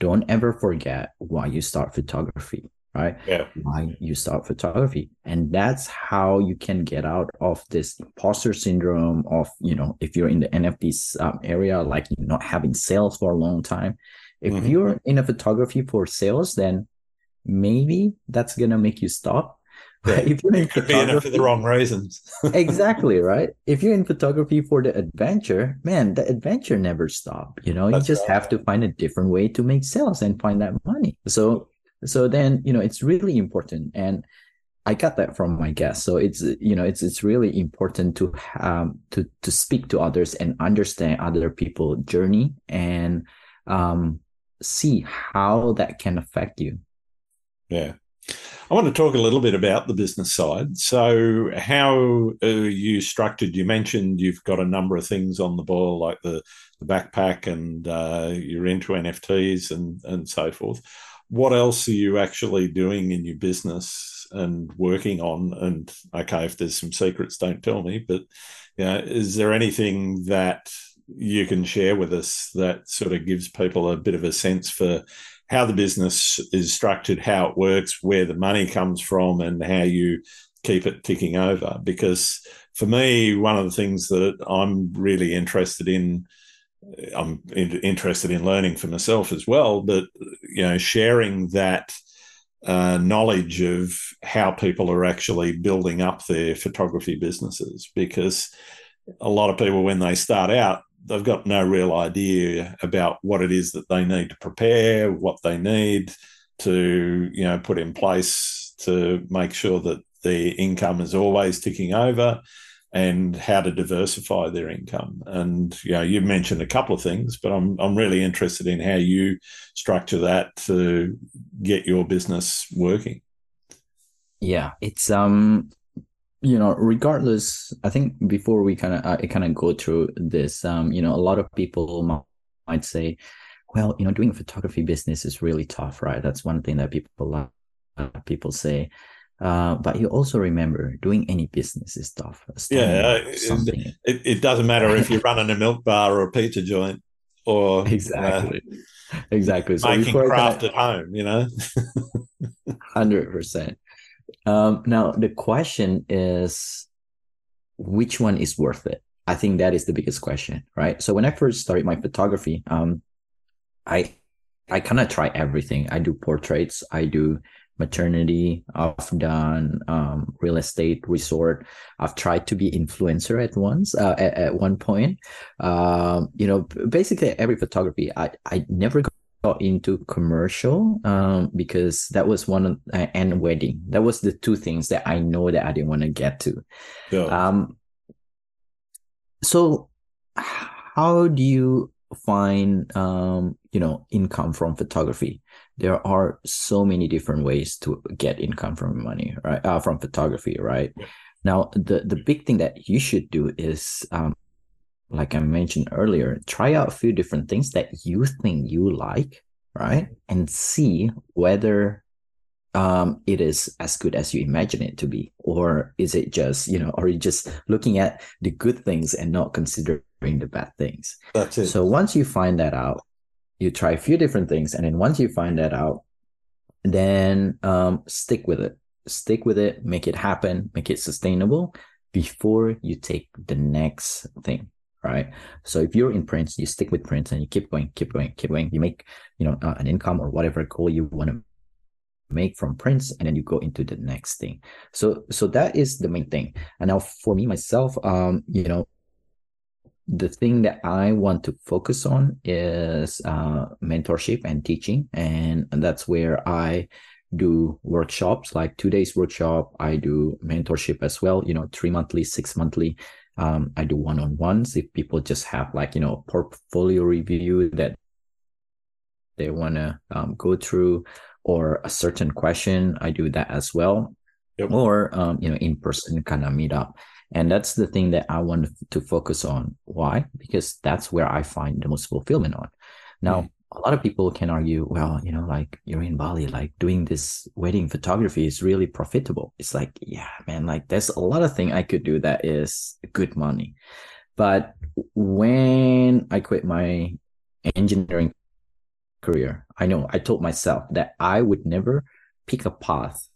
don't ever forget why you start photography, right? Yeah. Why you start photography. And that's how you can get out of this imposter syndrome of, you know, if you're in the NFTs um, area, like not having sales for a long time. If mm-hmm. you're in a photography for sales, then maybe that's going to make you stop? Yeah. If you're in photography, for the wrong reasons. exactly, right? If you're in photography for the adventure, man, the adventure never stops. You know, That's you just right. have to find a different way to make sales and find that money. So so then, you know, it's really important. And I got that from my guests. So it's you know it's it's really important to um to to speak to others and understand other people' journey and um see how that can affect you. Yeah. I want to talk a little bit about the business side. So, how are you structured? You mentioned you've got a number of things on the boil, like the, the backpack, and uh, you're into NFTs and, and so forth. What else are you actually doing in your business and working on? And okay, if there's some secrets, don't tell me. But you know, is there anything that you can share with us that sort of gives people a bit of a sense for how the business is structured, how it works, where the money comes from, and how you keep it ticking over. Because for me, one of the things that I'm really interested in, I'm interested in learning for myself as well, but you know, sharing that uh, knowledge of how people are actually building up their photography businesses. Because a lot of people, when they start out, they've got no real idea about what it is that they need to prepare, what they need to you know put in place to make sure that their income is always ticking over and how to diversify their income. And you know, you mentioned a couple of things, but I'm I'm really interested in how you structure that to get your business working. Yeah, it's um you know regardless i think before we kind of i kind of go through this um you know a lot of people might, might say well you know doing a photography business is really tough right that's one thing that people uh, people say uh, but you also remember doing any business is tough. Yeah, something. It, it doesn't matter if you're running a milk bar or a pizza joint or exactly, uh, exactly. So making craft at home, you know. Hundred percent. Um, now the question is, which one is worth it? I think that is the biggest question, right? So when I first started my photography, um, I I kind of try everything. I do portraits, I do maternity, I've done um, real estate, resort. I've tried to be influencer at once, uh, at, at one point. Um, you know, basically every photography. I I never got into commercial um, because that was one of, uh, and wedding. That was the two things that I know that I didn't want to get to. Yeah. Um, so how do you find um, you know income from photography? There are so many different ways to get income from money, right? Uh, from photography, right? Yeah. Now, the the big thing that you should do is um, like I mentioned earlier, try out a few different things that you think you like, right? And see whether um, it is as good as you imagine it to be, or is it just, you know, are you just looking at the good things and not considering the bad things? That's it. So once you find that out, you try a few different things. And then once you find that out, then um, stick with it. Stick with it, make it happen, make it sustainable before you take the next thing right? So if you're in prints, you stick with prints and you keep going, keep going, keep going. You make, you know, uh, an income or whatever goal you want to make from prints, and then you go into the next thing. So, so that is the main thing. And now for me myself, um, you know, the thing that I want to focus on is uh, mentorship and teaching, and, and that's where I do workshops like two days workshop i do mentorship as well you know three monthly six monthly um, I do one-on-ones if people just have like you know portfolio review that they want to um, go through or a certain question. I do that as well, yep. or um, you know in person kind of meet up. And that's the thing that I want to focus on. Why? Because that's where I find the most fulfillment on. Now, mm a lot of people can argue, well, you know, like you're in Bali, like doing this wedding photography is really profitable. It's like, yeah, man, like there's a lot of thing I could do that is good money. But when I quit my engineering career, I know I told myself that I would never pick a path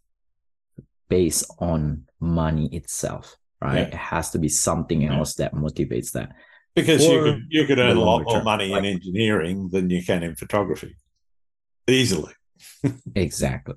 based on money itself, right? Yeah. It has to be something else that motivates that. Because you could you could earn a lot more money in engineering than you can in photography, easily. exactly.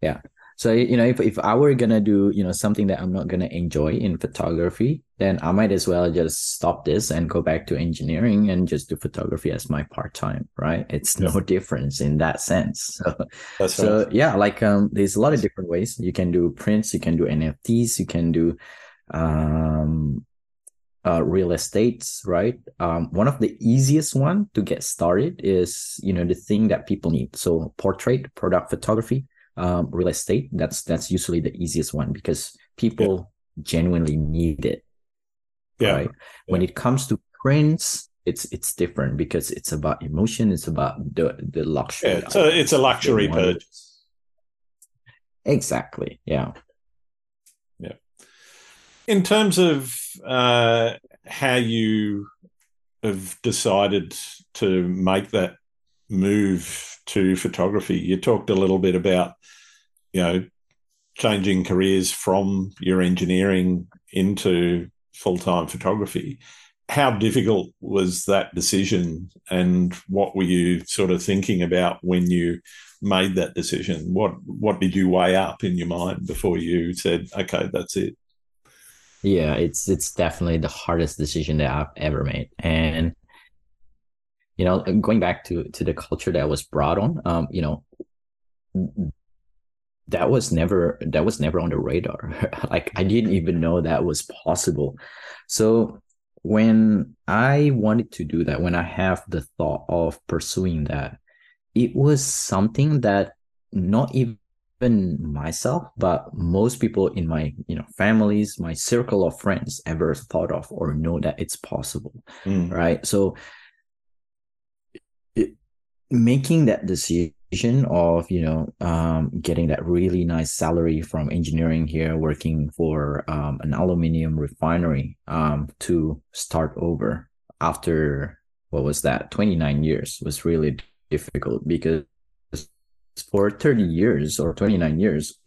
Yeah. So you know, if if I were gonna do you know something that I'm not gonna enjoy in photography, then I might as well just stop this and go back to engineering and just do photography as my part time. Right? It's no difference in that sense. So, so right. yeah, like um, there's a lot of different ways you can do prints, you can do NFTs, you can do um uh, real estates, right? Um, one of the easiest one to get started is you know the thing that people need. So portrait, product photography, um, real estate. That's that's usually the easiest one because people yeah. genuinely need it. Yeah. Right. Yeah. When it comes to prints, it's it's different because it's about emotion. It's about the the luxury. Yeah, it's a it's a luxury purchase. Exactly. Yeah. Yeah. In terms of uh, how you have decided to make that move to photography. You talked a little bit about, you know, changing careers from your engineering into full time photography. How difficult was that decision, and what were you sort of thinking about when you made that decision? What what did you weigh up in your mind before you said, "Okay, that's it"? Yeah, it's it's definitely the hardest decision that I've ever made, and you know, going back to to the culture that was brought on, um, you know, that was never that was never on the radar. like I didn't even know that was possible. So when I wanted to do that, when I have the thought of pursuing that, it was something that not even myself, but most people in my you know families, my circle of friends ever thought of or know that it's possible, mm. right? So it, making that decision of you know um, getting that really nice salary from engineering here, working for um, an aluminium refinery um, to start over after what was that 29 years was really difficult because for 30 years or 29 years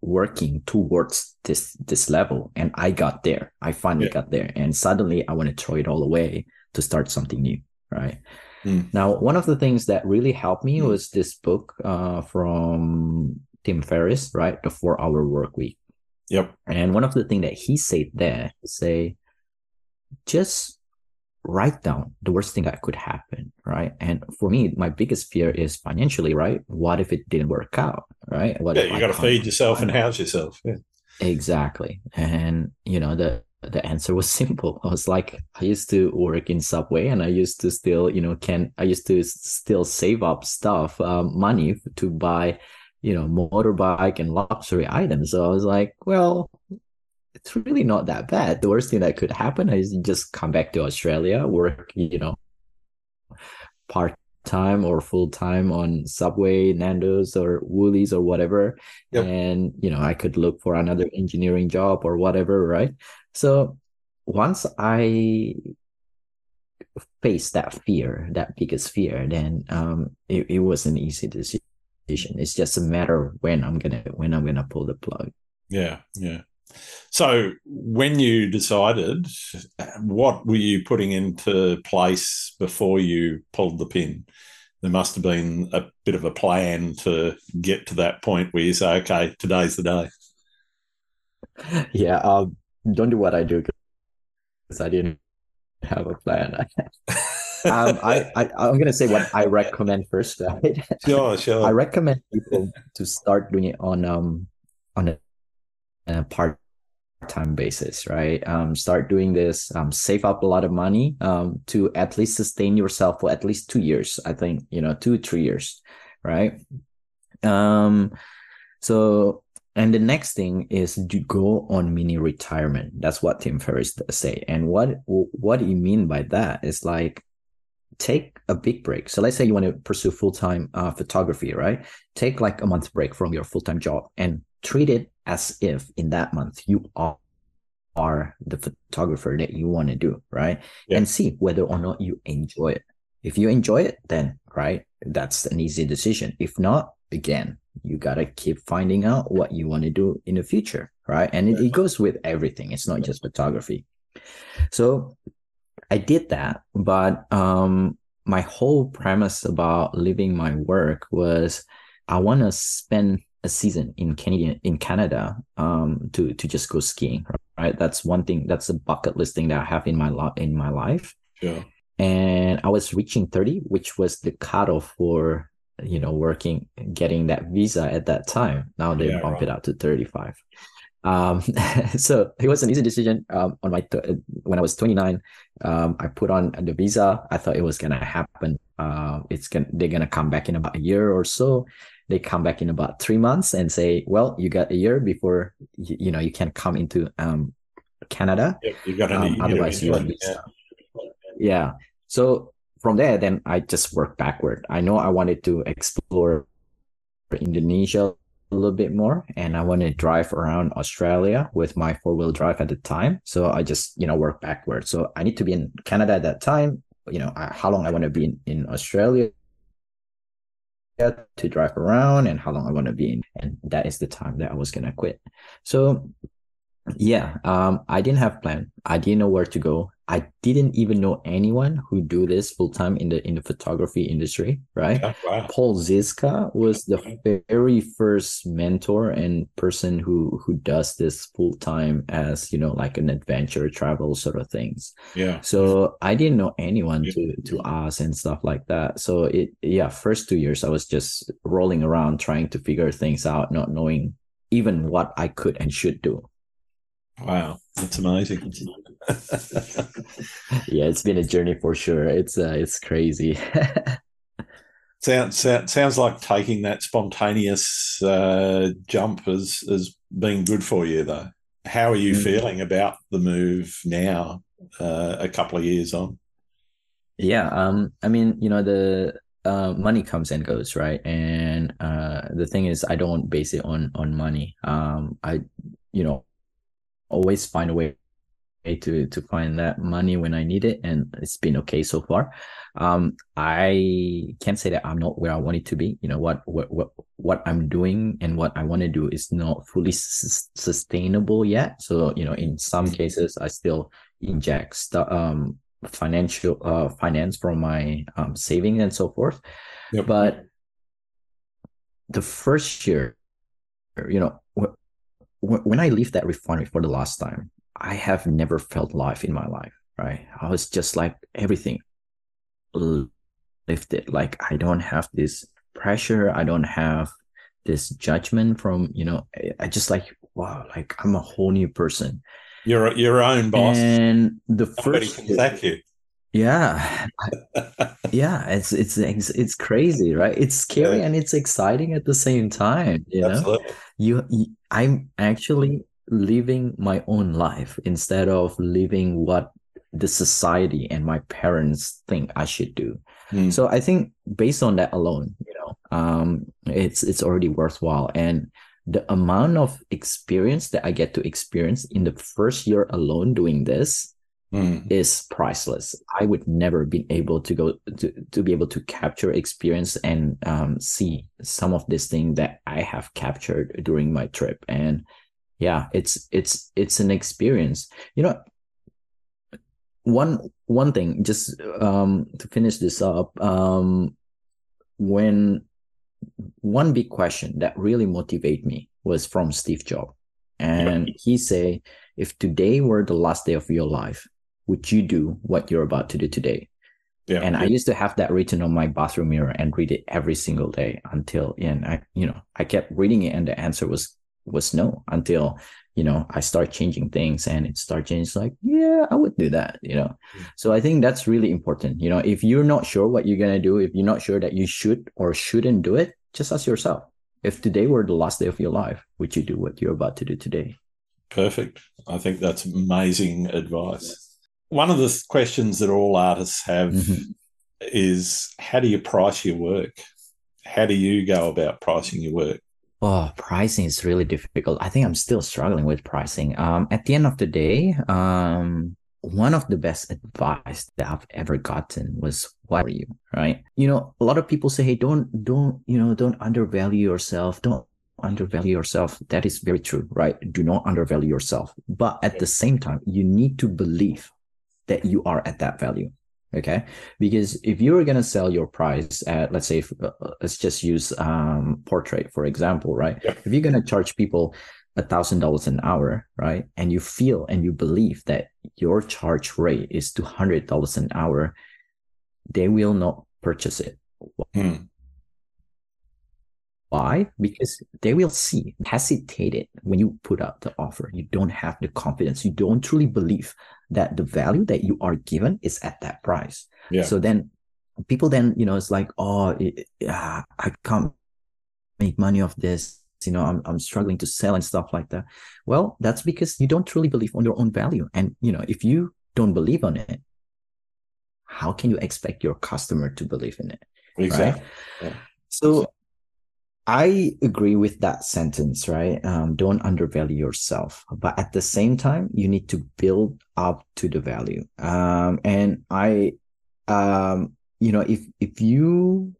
working towards this this level and i got there i finally yeah. got there and suddenly i want to throw it all away to start something new right mm. now one of the things that really helped me mm. was this book uh, from tim ferriss right the four hour work week yep and one of the things that he said there say just write down the worst thing that could happen, right? And for me, my biggest fear is financially, right? What if it didn't work out, right? What yeah, you got to feed yourself and house yourself. Yeah. Exactly, and you know the the answer was simple. I was like, I used to work in Subway, and I used to still, you know, can I used to still save up stuff, um, money to buy, you know, motorbike and luxury items. So I was like, well, it's really not that bad. The worst thing that could happen is just come back to Australia, work, you know, part time or full time on Subway, Nando's, or Woolies or whatever. Yep. And, you know, I could look for another engineering job or whatever, right? So once I faced that fear, that biggest fear, then um, it, it was an easy decision. It's just a matter of when I'm gonna when I'm gonna pull the plug. Yeah, yeah. So, when you decided, what were you putting into place before you pulled the pin? There must have been a bit of a plan to get to that point where you say, "Okay, today's the day." Yeah, um, don't do what I do because I didn't have a plan. um, I, I I'm gonna say what I recommend first, right? Sure, sure. I recommend people to start doing it on um on a a part time basis, right? Um, start doing this, um, save up a lot of money um, to at least sustain yourself for at least two years. I think, you know, two, three years, right? Um, so, and the next thing is to go on mini retirement. That's what Tim Ferriss say. And what what do you mean by that? Is like take a big break. So let's say you want to pursue full time uh, photography, right? Take like a month break from your full time job and treat it as if in that month you are are the photographer that you want to do, right? Yeah. And see whether or not you enjoy it. If you enjoy it, then right, that's an easy decision. If not, again, you gotta keep finding out what you want to do in the future, right? And it, it goes with everything. It's not just photography. So I did that, but um my whole premise about leaving my work was I want to spend a season in Canadian in Canada um, to to just go skiing. Right, that's one thing. That's a bucket list thing that I have in my lot in my life. Yeah. And I was reaching thirty, which was the cutoff for you know working getting that visa at that time. Now they Yeah, bump right. it out to thirty five. Um, so it was an easy decision. Um, on my th- when I was twenty nine, um, I put on the visa. I thought it was gonna happen. Uh, it's gonna they're gonna come back in about a year or so. They come back in about three months and say, "Well, you got a year before you, you know you can come into um Canada. Yep, you got Um, otherwise, you won't be yeah. Yeah. So from there, then I just worked backward. I know I wanted to explore Indonesia a little bit more, and I want to drive around Australia with my four wheel drive at the time. So I just you know work backward. So I need to be in Canada at that time. You know I, how long I want to be in, in Australia to drive around and how long I want to be in, and that is the time that I was gonna quit. So yeah, um, I didn't have plan. I didn't know where to go. I didn't even know anyone who do this full time in the in the photography industry, right? Yeah, wow. Paul Zizka was the very first mentor and person who who does this full time as you know like an adventure travel sort of things. Yeah. So I didn't know anyone Yeah. to to ask and stuff like that. So it yeah, first two years I was just rolling around trying to figure things out, not knowing even what I could and should do. Wow. That's amazing. yeah, it's been a journey for sure. It's uh, it's crazy. sounds, sounds sounds like taking that spontaneous uh, jump as as being good for you though. How are you Mm. feeling about the move now, uh, a couple of years on? yeah, um, I mean, you know, the uh, money comes and goes, right? And uh, the thing is, I don't base it on on money. Um, I, you know, always find a way to to find that money when I need it, and it's been okay so far. Um, I can't say that I'm not where I want it to be. You know what what what what I'm doing and what I want to do is not fully sus- sustainable yet. So you know, in some cases, I still inject stu- um financial uh finance from my um saving and so forth. Yep. But the first year, you know, when I leave that refinery for the last time, I have never felt life in my life, right? I was just like everything lifted. Like I don't have this pressure. I don't have this judgment from, you know, I- just like, wow, like I'm a whole new person. You're your own boss. And the first, can sack you. yeah, yeah, it's, it's, it's, it's crazy, right? It's scary Yeah. and it's exciting at the same time, you know? You, you i'm actually living my own life instead of living what the society and my parents think i should do Mm. so i think based on that alone you know um it's it's already worthwhile and the amount of experience that i get to experience in the first year alone doing this Mm. is priceless. I would never be able to go to, to be able to capture experience and um, see some of this thing that I have captured during my trip. And yeah, it's it's it's an experience. You know, one one thing just um, to finish this up. Um, when one big question that really motivated me was from Steve Jobs, and he say, "If today were the last day of your life." Would you do what you're about to do today? Yeah. And I used to have that written on my bathroom mirror and read it every single day until, and I, you know, I kept reading it and the answer was, was no until, you know, I start changing things and it start changing. It's like, yeah, I would do that, you know? Yeah. So I think that's really important. You know, if you're not sure what you're going to do, if you're not sure that you should or shouldn't do it, just ask yourself, if today were the last day of your life, would you do what you're about to do today? Perfect. I think that's amazing advice. One of the questions that all artists have Mhm. is how do you price your work? How do you go about pricing your work? Oh, pricing is really difficult. I think I'm still struggling with pricing. Um, at the end of the day, um, one of the best advice that I've ever gotten was what are you, right? You know, a lot of people say, hey, don't, don't, you know, don't undervalue yourself. Don't undervalue yourself. That is very true, right? Do not undervalue yourself. But at the same time, you need to believe that you are at that value. Okay, because if you were gonna sell your price at let's say if, uh, let's just use um, portrait for example, right? Yep. If you're gonna charge people a thousand dollars an hour, right, and you feel and you believe that your charge rate is two hundred dollars an hour, they will not purchase it. Hmm. Why? Because they will see hesitated when you put out the offer. You don't have the confidence. You don't truly believe that the value that you are given is at that price. Yeah. So then people then, you know, it's like, oh, it, yeah, I can't make money off this. You know, I'm, I'm struggling to sell and stuff like that. Well, that's because you don't truly believe on your own value. And, you know, if you don't believe on it, how can you expect your customer to believe in it? exactly. Right? So I agree with that sentence, right? Um, don't undervalue yourself, but at the same time, you need to build up to the value. Um, and I, um, you know, if if you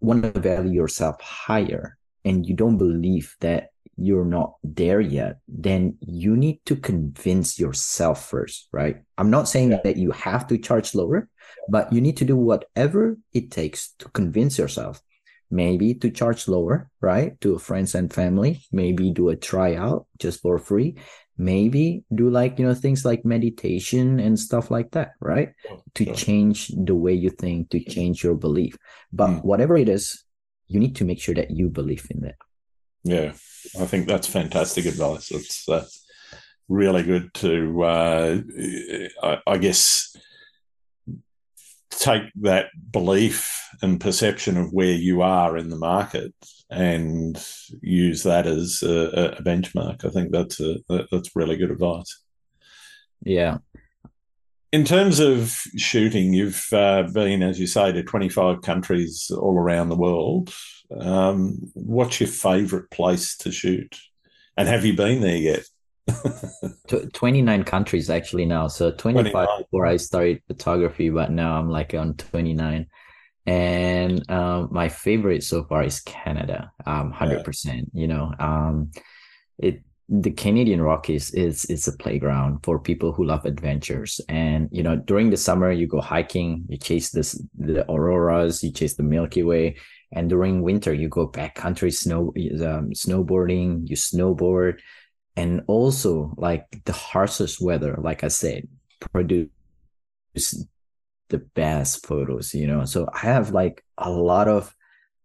want to value yourself higher and you don't believe that you're not there yet, then you need to convince yourself first, right? I'm not saying Yeah. that you have to charge lower, but you need to do whatever it takes to convince yourself maybe to charge lower, right? To friends and family, maybe do a tryout just for free. Maybe do like, you know, things like meditation and stuff like that, right? To change the way you think, to change your belief. But Mm. whatever it is, you need to make sure that you believe in it. Yeah, I think that's fantastic advice. It's uh, really good to, uh, I, I guess, take that belief and perception of where you are in the market and use that as a, a benchmark. I think that's a that's really good advice. Yeah. In terms of shooting, you've uh, been, as you say, to 25 countries all around the world. Um, what's your favourite place to shoot? And have you been there yet? Tw 29 countries actually now. So 25 29. before I started photography, but now I'm like on 29. And um, my favorite so far is Canada. Um, 100%, you know. Um, it the Canadian Rockies is is a playground for people who love adventures. And you know, during the summer you go hiking, you chase this the auroras, you chase the Milky Way, and during winter you go backcountry snow um, snowboarding, you snowboard, and also like the harshest weather, like I said, produce the best photos. You know, so I have like a lot of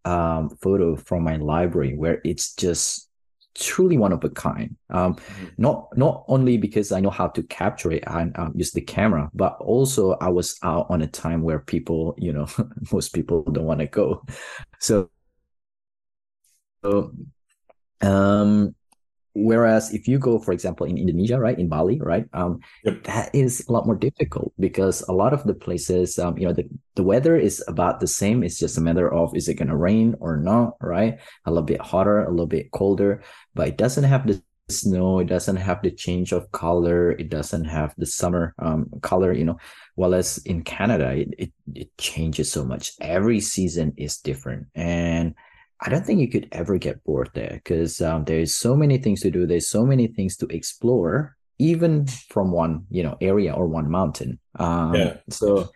um photo from my library where it's just truly one of a kind. Um, not not only because I know how to capture it and um, use the camera, but also I was out on a time where people, you know, most people don't want to go. So, so um, whereas if you go, for example, in Indonesia, right, in Bali, right, um, Yep. that is a lot more difficult because a lot of the places, um, you know, the, the weather is about the same. It's just a matter of is it going to rain or not, right? A little bit hotter, a little bit colder, but it doesn't have the snow. It doesn't have the change of color. It doesn't have the summer um, color, you know. Whereas in Canada, it, it, it changes so much. Every season is different. And I don't think you could ever get bored there because um, there's so many things to do. There's so many things to explore, even from one you know area or one mountain. Um, Yeah. So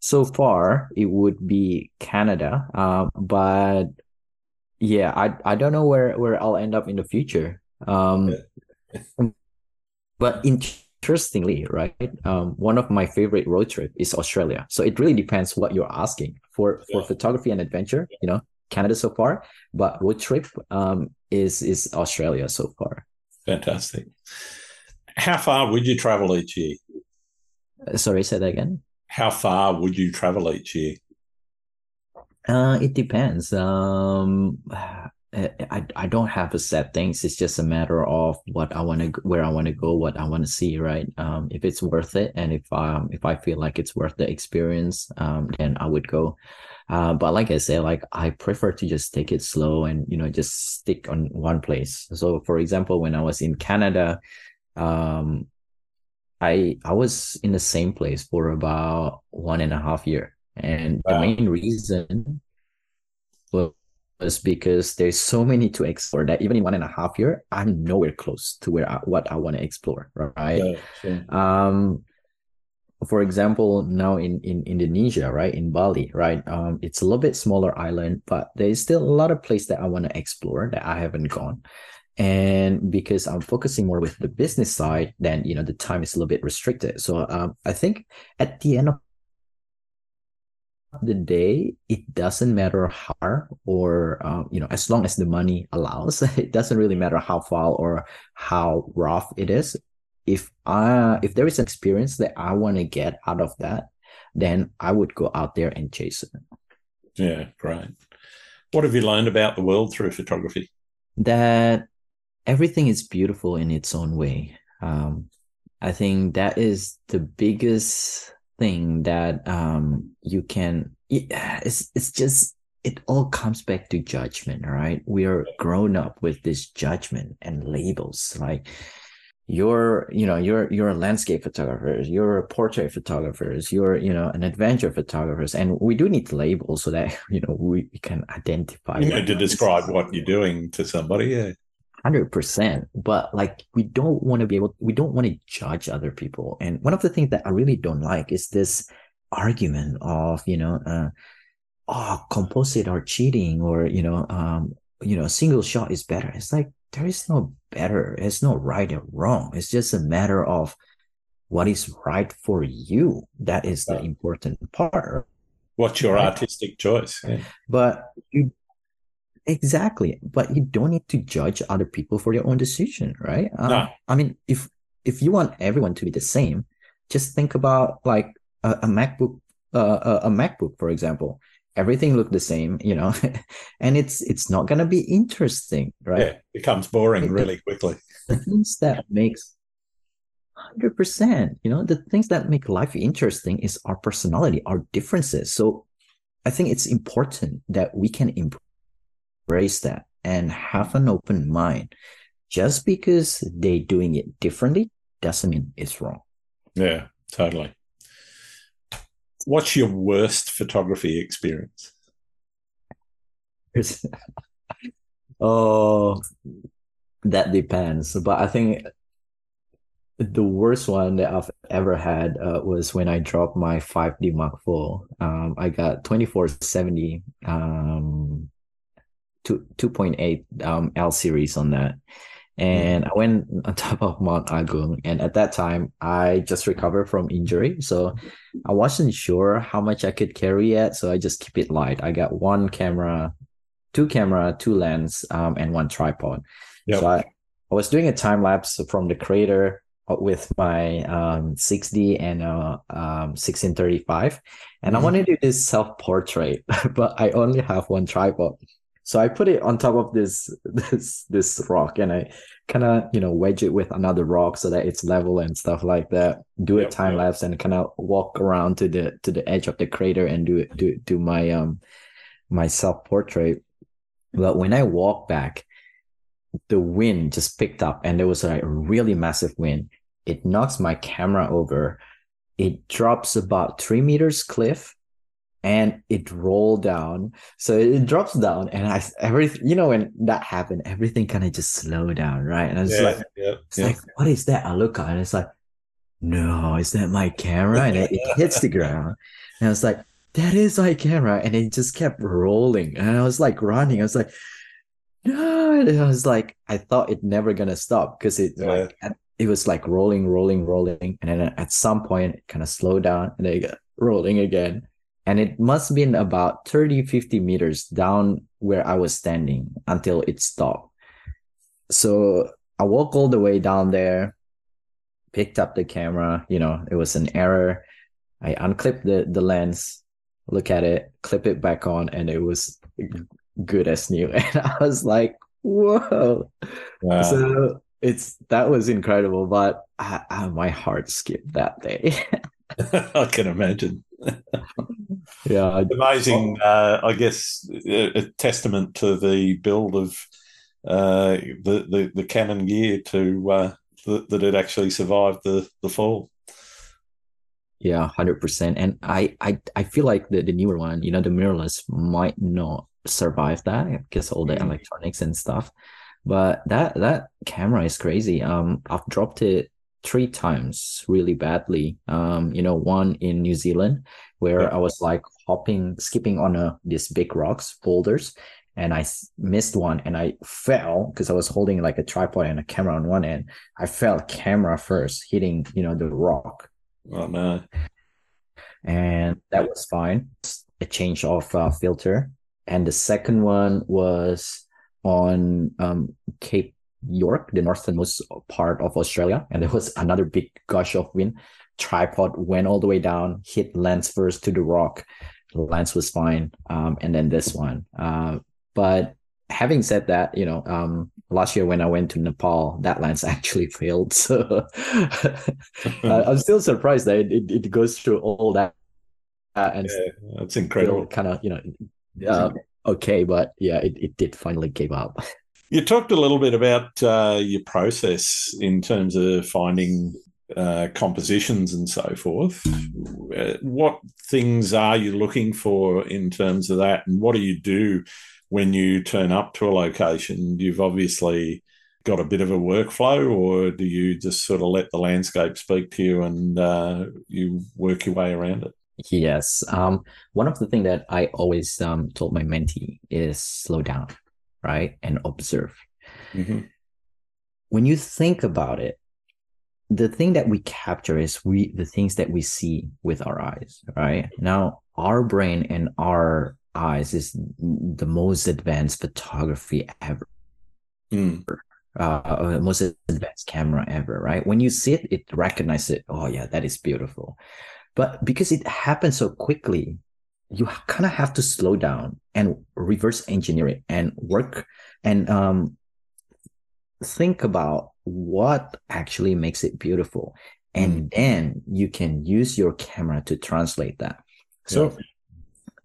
so far it would be Canada, uh, but yeah, I I don't know where where I'll end up in the future. Um, but interestingly, right, um, one of my favorite road trip is Australia. So it really depends what you're asking for for Yeah. photography and adventure. You know, Canada so far, but road trip um is is Australia so far. Fantastic. How far would you travel each year? Uh, Sorry, say that again. How far would you travel each year? Uh, it depends. Um, I I I don't have a set things. It's just a matter of what I want to, where I want to go, what I want to see, right? Um, if it's worth it, and if um if I feel like it's worth the experience, um, then I would go. Uh, but like I said, like I prefer to just take it slow and you know just stick on one place. So, for example, when I was in Canada, um, I I was in the same place for about one and a half year, and the main reason wa- was because there's so many to explore that even in one and a half year, I'm nowhere close to where I, what I want to explore, right? Yeah, sure. Um, for example, now in, in Indonesia, right, in Bali, right, um, it's a little bit smaller island, but there's still a lot of place that I want to explore that I haven't gone. And because I'm focusing more with the business side, then you know the time is a little bit restricted. So um, I think at the end of the day, it doesn't matter how or um, you know as long as the money allows, it doesn't really matter how far or how rough it is if I if there is an experience that I want to get out of that, then I would go out there and chase it. Yeah, great. What have you learned about the world through photography? That everything is beautiful in its own way. Um, I think that is the biggest thing that um, you can. It's it's just it all comes back to judgment, right? We are grown up with this judgment and labels, like you're you know you're you're a landscape photographers you're a portrait photographers you're you know an adventure photographers. And we do need labels so that you know we, we can identify you need to describe what you're doing to somebody yeah. 100% but like we don't want to be able we don't want to judge other people. And one of the things that i really don't like is this argument of you know uh oh composite are cheating or you know um you know single shot is better. It's like there is no better. It's no right or wrong. It's just a matter of what is right for you. That is the important part. What's your right? artistic choice? Yeah. But you exactly. But you don't need to judge other people for your own decision, right? Um. I mean, if if you want everyone to be the same, just think about like a, a MacBook, uh, a, a MacBook, for example everything look the same you know and it's it's not going to be interesting right? Yeah it becomes boring it, really quickly. The things that makes 100% you know the things that make life interesting is our personality our differences. So i think it's important that we can embrace that and have an open mind. Just because they're doing it differently doesn't mean it's wrong. Yeah totally what's your worst photography experience? oh, that depends. But I think the worst one that I've ever had uh, was when I dropped my 5D Mark IV. Um, I got 2470 um, 2, 2.8 um, L series on that. And I went on top of Mount Agung. And at that time, I just recovered from injury. So I wasn't sure how much I could carry yet. So I just keep it light. I got one camera, two camera, two lens, um, and one tripod. Yep. So I, I was doing a time lapse from the crater with my um 6D and uh um 1635 and mm-hmm. I want to do this self portrait but I only have one tripod so I put it on top of this this this rock and I kind of you know wedge it with another rock so that it's level and stuff like that. Do a time yep. lapse and kind of walk around to the to the edge of the crater and do it do do my um my self portrait. But when I walk back, the wind just picked up and there was like a really massive wind. It knocks my camera over. It drops about three meters cliff and it rolled down. So it drops down, and I everything you know when that happened, everything kind of just slowed down, right? And I was yeah, like, yeah, it's yeah. like, what is that? I look at it, and it's like, no, is that my camera? And it, it hits the ground, and I was like, that is my camera, and it just kept rolling, and I was like running. I was like, no, and I was like, I thought it never gonna stop because it like it was like rolling, rolling, rolling, and then at some point it kind of slowed down, and then it got rolling again and it must have been about 30 50 meters down where i was standing until it stopped. So i walked all the way down there picked up the camera you know it was an error. I unclipped the, the lens look at it clip it back on and it was good as new. And i was like whoa. Wow. so it's that was incredible but I, I, my heart skipped that day. I can imagine yeah, amazing. Uh, I guess a, a, testament to the build of uh, the, the the Canon gear to uh, th- that it actually survived the the fall. Yeah, hundred percent. And I, I I feel like the, the newer one, you know, the mirrorless might not survive that because all the mm. electronics and stuff. But that that camera is crazy. Um, I've dropped it three times really badly. Um, you know, one in New Zealand where yeah. I was like hopping, skipping on a these big rocks, boulders, and I missed one and I fell because I was holding like a tripod and a camera on one end. I fell camera first, hitting you know the rock. Oh no! And that was fine. A change of uh, filter, and the second one was on um, Cape York, the northernmost part of Australia, and there was another big gush of wind. Tripod went all the way down, hit lens first to the rock. Lens was fine, um, and then this one. Uh, but having said that, you know, um, last year when I went to Nepal, that lens actually failed. So I'm still surprised that it, it, goes through all that. Uh, and yeah, that's incredible. Kind of, you know, uh, okay, but yeah, it, it did finally give up. You talked a little bit about uh, your process in terms of finding uh, compositions and so forth. Uh, what things are you looking for in terms of that, and what do you do when you turn up to a location? You've obviously got a bit of a workflow, or do you just sort of let the landscape speak to you and uh, you work your way around it? Yes. Um, one of the things that I always um, told my mentee is slow down right? And observe. Mm-hmm. When you think about it, the thing that we capture is we the things that we see with our eyes, right? Now, our brain and our eyes is the most advanced photography ever. Mm. Uh, uh, most advanced camera ever, right? When you see it, it recognizes it. Oh yeah, that is beautiful. But because it happens so quickly, you kind of have to slow down and reverse engineer it and work and um, think about what actually makes it beautiful and mm. then you can use your camera to translate that so yeah.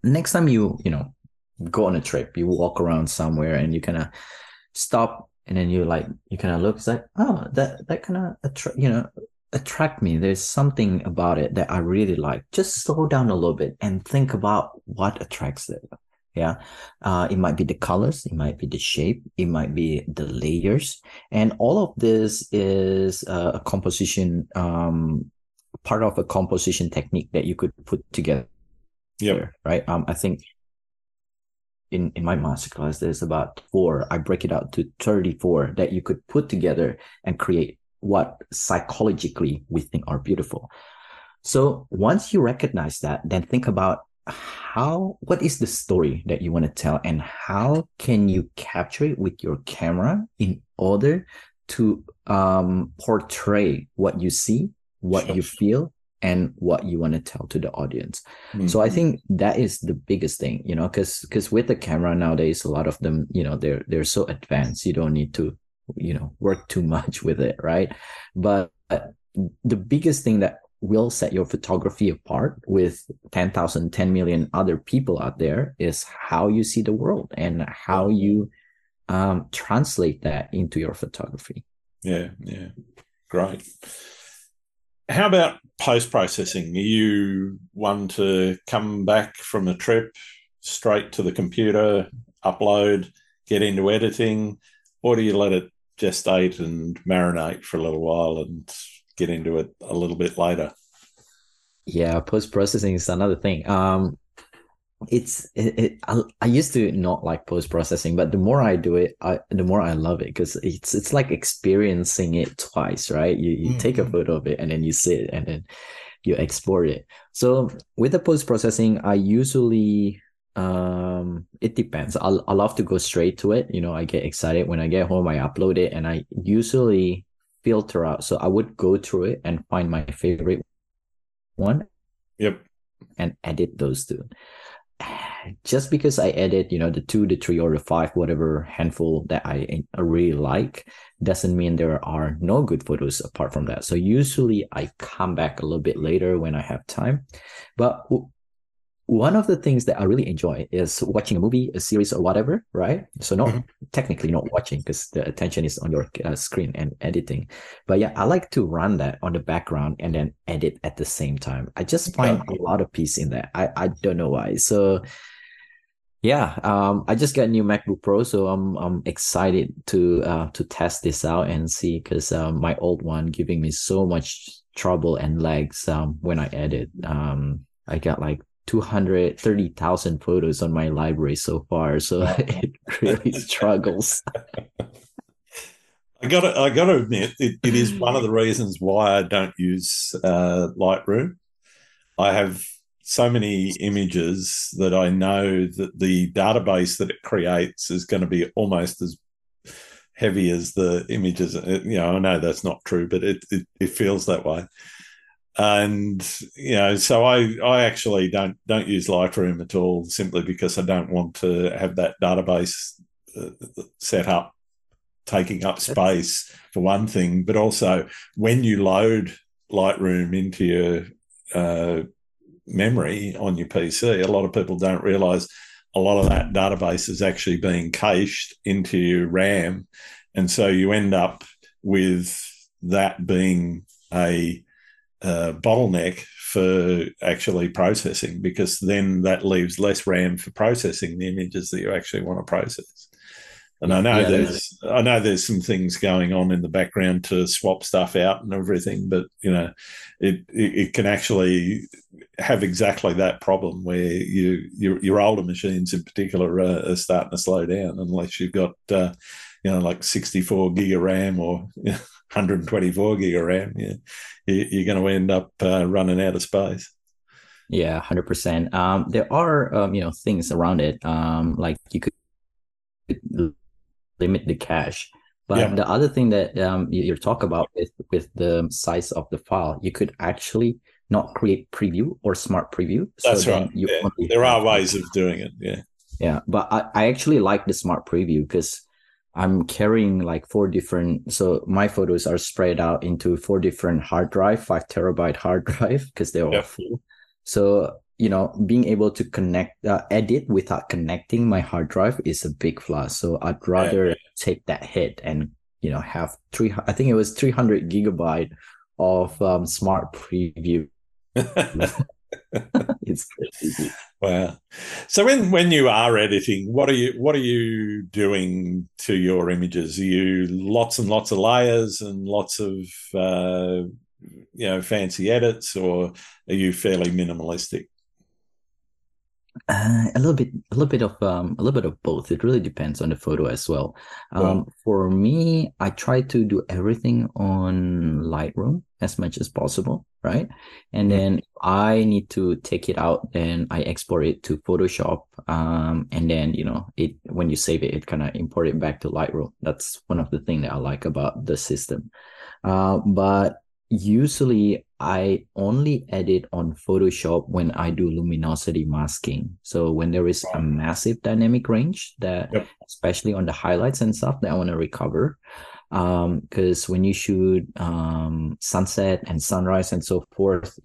next time you you know go on a trip you walk around somewhere and you kind of stop and then you like you kind of look it's like oh that that kind of you know attract me. There's something about it that I really like. Just slow down a little bit and think about what attracts it. Yeah. Uh, it might be the colors, it might be the shape, it might be the layers. And all of this is uh, a composition, um, part of a composition technique that you could put together. Yeah. Right. Um, I think in, in my masterclass, there's about four. I break it out to 34 that you could put together and create what psychologically we think are beautiful. So once you recognize that, then think about how what is the story that you want to tell and how can you capture it with your camera in order to um, portray what you see, what you feel, and what you want to tell to the audience. Mm-hmm. So I think that is the biggest thing, you know, because because with the camera nowadays, a lot of them, you know, they're they're so advanced. You don't need to you know work too much with it right? But the biggest thing that will set your photography apart with 10,000 10 million other people out there is how you see the world and how you um, translate that into your photography. Yeah yeah. Great. How about post processing are you one to come back from a trip straight to the computer upload get into editing? Or do you let it gestate and marinate for a little while and get into it a little bit later. Yeah, post processing is another thing. Um, it's it, it I, I, used to not like post processing, but the more I do it, I the more I love it because it's it's like experiencing it twice, right? You you mm-hmm. take a mm-hmm. photo of it and then you see it and then you export it. So with the post processing, I usually um, it depends. I'll, I love to go straight to it. You know, I get excited when I get home, I upload it and I usually filter out. So I would go through it and find my favorite one. Yep. And edit those two. Just because I edit, you know, the two, the three, or the five, whatever handful that I, I really like, doesn't mean there are no good photos apart from that. So usually I come back a little bit later when I have time. But one of the things that I really enjoy is watching a movie, a series, or whatever, right? So not mm-hmm. technically not watching because the attention is on your uh, screen and editing, but yeah, I like to run that on the background and then edit at the same time. I just find yeah. a lot of peace in that. I I don't know why. So Yeah, um, I just got a new MacBook Pro, so I'm I'm excited to uh, to test this out and see because um, my old one giving me so much trouble and lags um, when I edit. Um, I got like 230,000 photos on my library so far, so it really struggles. I got to, I got to admit, it, it is one of the reasons why I don't use uh, Lightroom. I have so many images that I know that the database that it creates is going to be almost as heavy as the images. Uh, you know, I know that's not true, but it it, it feels that way. And you know, so I I actually don't don't use Lightroom at all, simply because I don't want to have that database uh, set up taking up space for one thing, but also when you load Lightroom into your uh, memory on your PC, a lot of people don't realize a lot of that database is actually being cached into your RAM. And so you end up with that being a, a bottleneck for actually processing because then that leaves less RAM for processing the images that you actually want to process. And I know yeah, there's I know there's some things going on in the background to swap stuff out and everything, but you know, it it, it can actually have exactly that problem where you your, your older machines in particular are, are, starting to slow down unless you've got uh, you know like 64 gig of RAM or you know, 124 gig of RAM. Yeah, you, are going to end up uh, running out of space. Yeah, hundred um, percent. There are um, you know things around it. Um, like you could limit the cache. But yeah. the other thing that um, you, you talk about with with the size of the file, you could actually not create preview or smart preview. That's so right. Yeah. There are ways of doing it. Yeah. Yeah, but I, I actually like the smart preview because I'm carrying like four different. So my photos are spread out into four different hard drive, five terabyte hard drive because they're all full. So you know being able to connect uh, edit without connecting my hard drive is a big plus so i'd rather yeah. take that hit and you know have three i think it was 300 gigabyte of um, smart preview it's crazy wow so when when you are editing what are you what are you doing to your images are you lots and lots of layers and lots of uh, you know fancy edits or are you fairly minimalistic uh, a little bit, a little bit of um, a little bit of both. It really depends on the photo as well. Um, For me, I try to do everything on Lightroom as much as possible, right? And mm-hmm. then I need to take it out, and I export it to Photoshop. Um, and then you know, it when you save it, it kind of import it back to Lightroom. That's one of the things that I like about the system. Uh, but usually I only edit on Photoshop when I do luminosity masking. So when there is a massive dynamic range that yep. especially on the highlights and stuff that I want to recover. Um, because when you shoot um sunset and sunrise and so forth,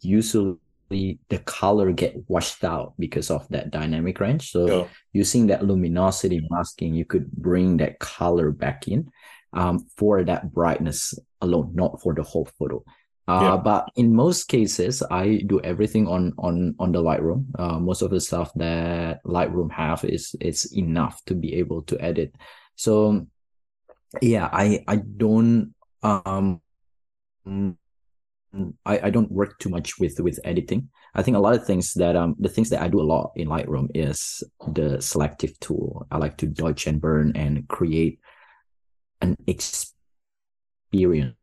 usually the color get washed out because of that dynamic range. So using that luminosity masking, you could bring that color back in um, for that brightness alone, not for the whole photo. Uh, yeah. But in most cases, I do everything on on on the Lightroom. Uh, most of the stuff that Lightroom have is is enough to be able to edit. So yeah, I I don't um I, I don't work too much with with editing. I think a lot of things that um the things that I do a lot in Lightroom is the selective tool. I like to dodge and burn and create an experience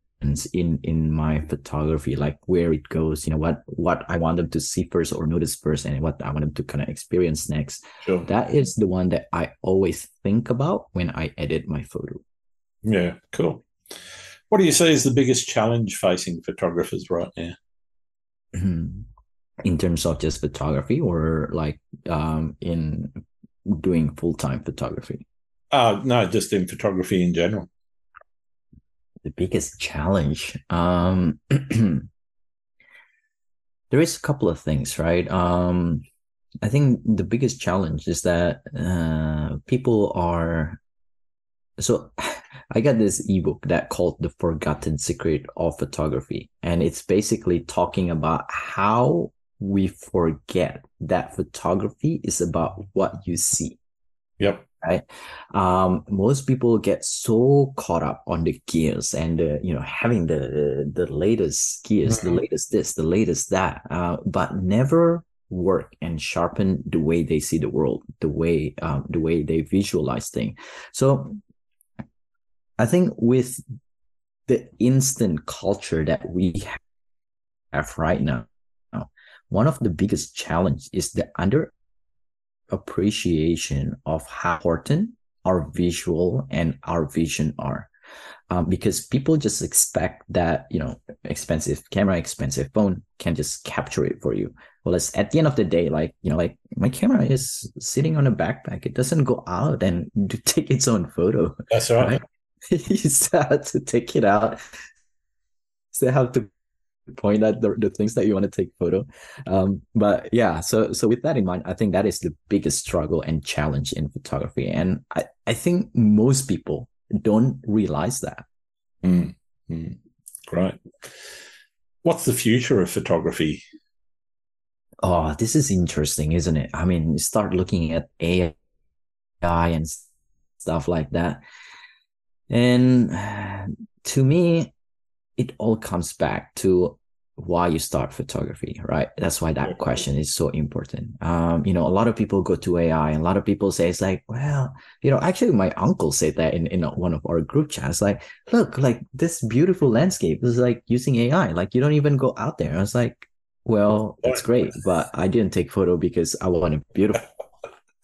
in in my photography like where it goes you know what what i want them to see first or notice first and what i want them to kind of experience next sure. that is the one that i always think about when i edit my photo yeah cool what do you see as the biggest challenge facing photographers right now in terms of just photography or like um in doing full-time photography uh, no, just in photography in general. The biggest challenge. Um, there is a couple of things, right? Um, I think the biggest challenge is that uh, people are. So, I got this ebook that called "The Forgotten Secret of Photography," and it's basically talking about how we forget that photography is about what you see. Yep. Right. Um, most people get so caught up on the gears and the, you know having the the latest gears, mm-hmm. the latest this, the latest that, uh, but never work and sharpen the way they see the world, the way um, the way they visualize things. So, I think with the instant culture that we have right now, one of the biggest challenge is the under appreciation of how important our visual and our vision are. Um, because people just expect that you know expensive camera expensive phone can just capture it for you well it's at the end of the day like you know like my camera is sitting on a backpack it doesn't go out and take its own photo that's right, right? You still have to take it out. Still have to point at the, the things that you want to take photo. Um, but yeah so so with that in mind i think that is the biggest struggle and challenge in photography. And i i think most people don't realize that. Mm, mm. great what's the future of photography? Oh this is interesting isn't it? I mean start looking at ai and stuff like that and to me it all comes back to why you start photography, right? That's why that question is so important. Um, you know, a lot of people go to AI and a lot of people say it's like, well, you know, actually my uncle said that in, in one of our group chats, like, look, like this beautiful landscape is like using AI. Like you don't even go out there. I was like, well, that's great, but I didn't take photo because I want a beautiful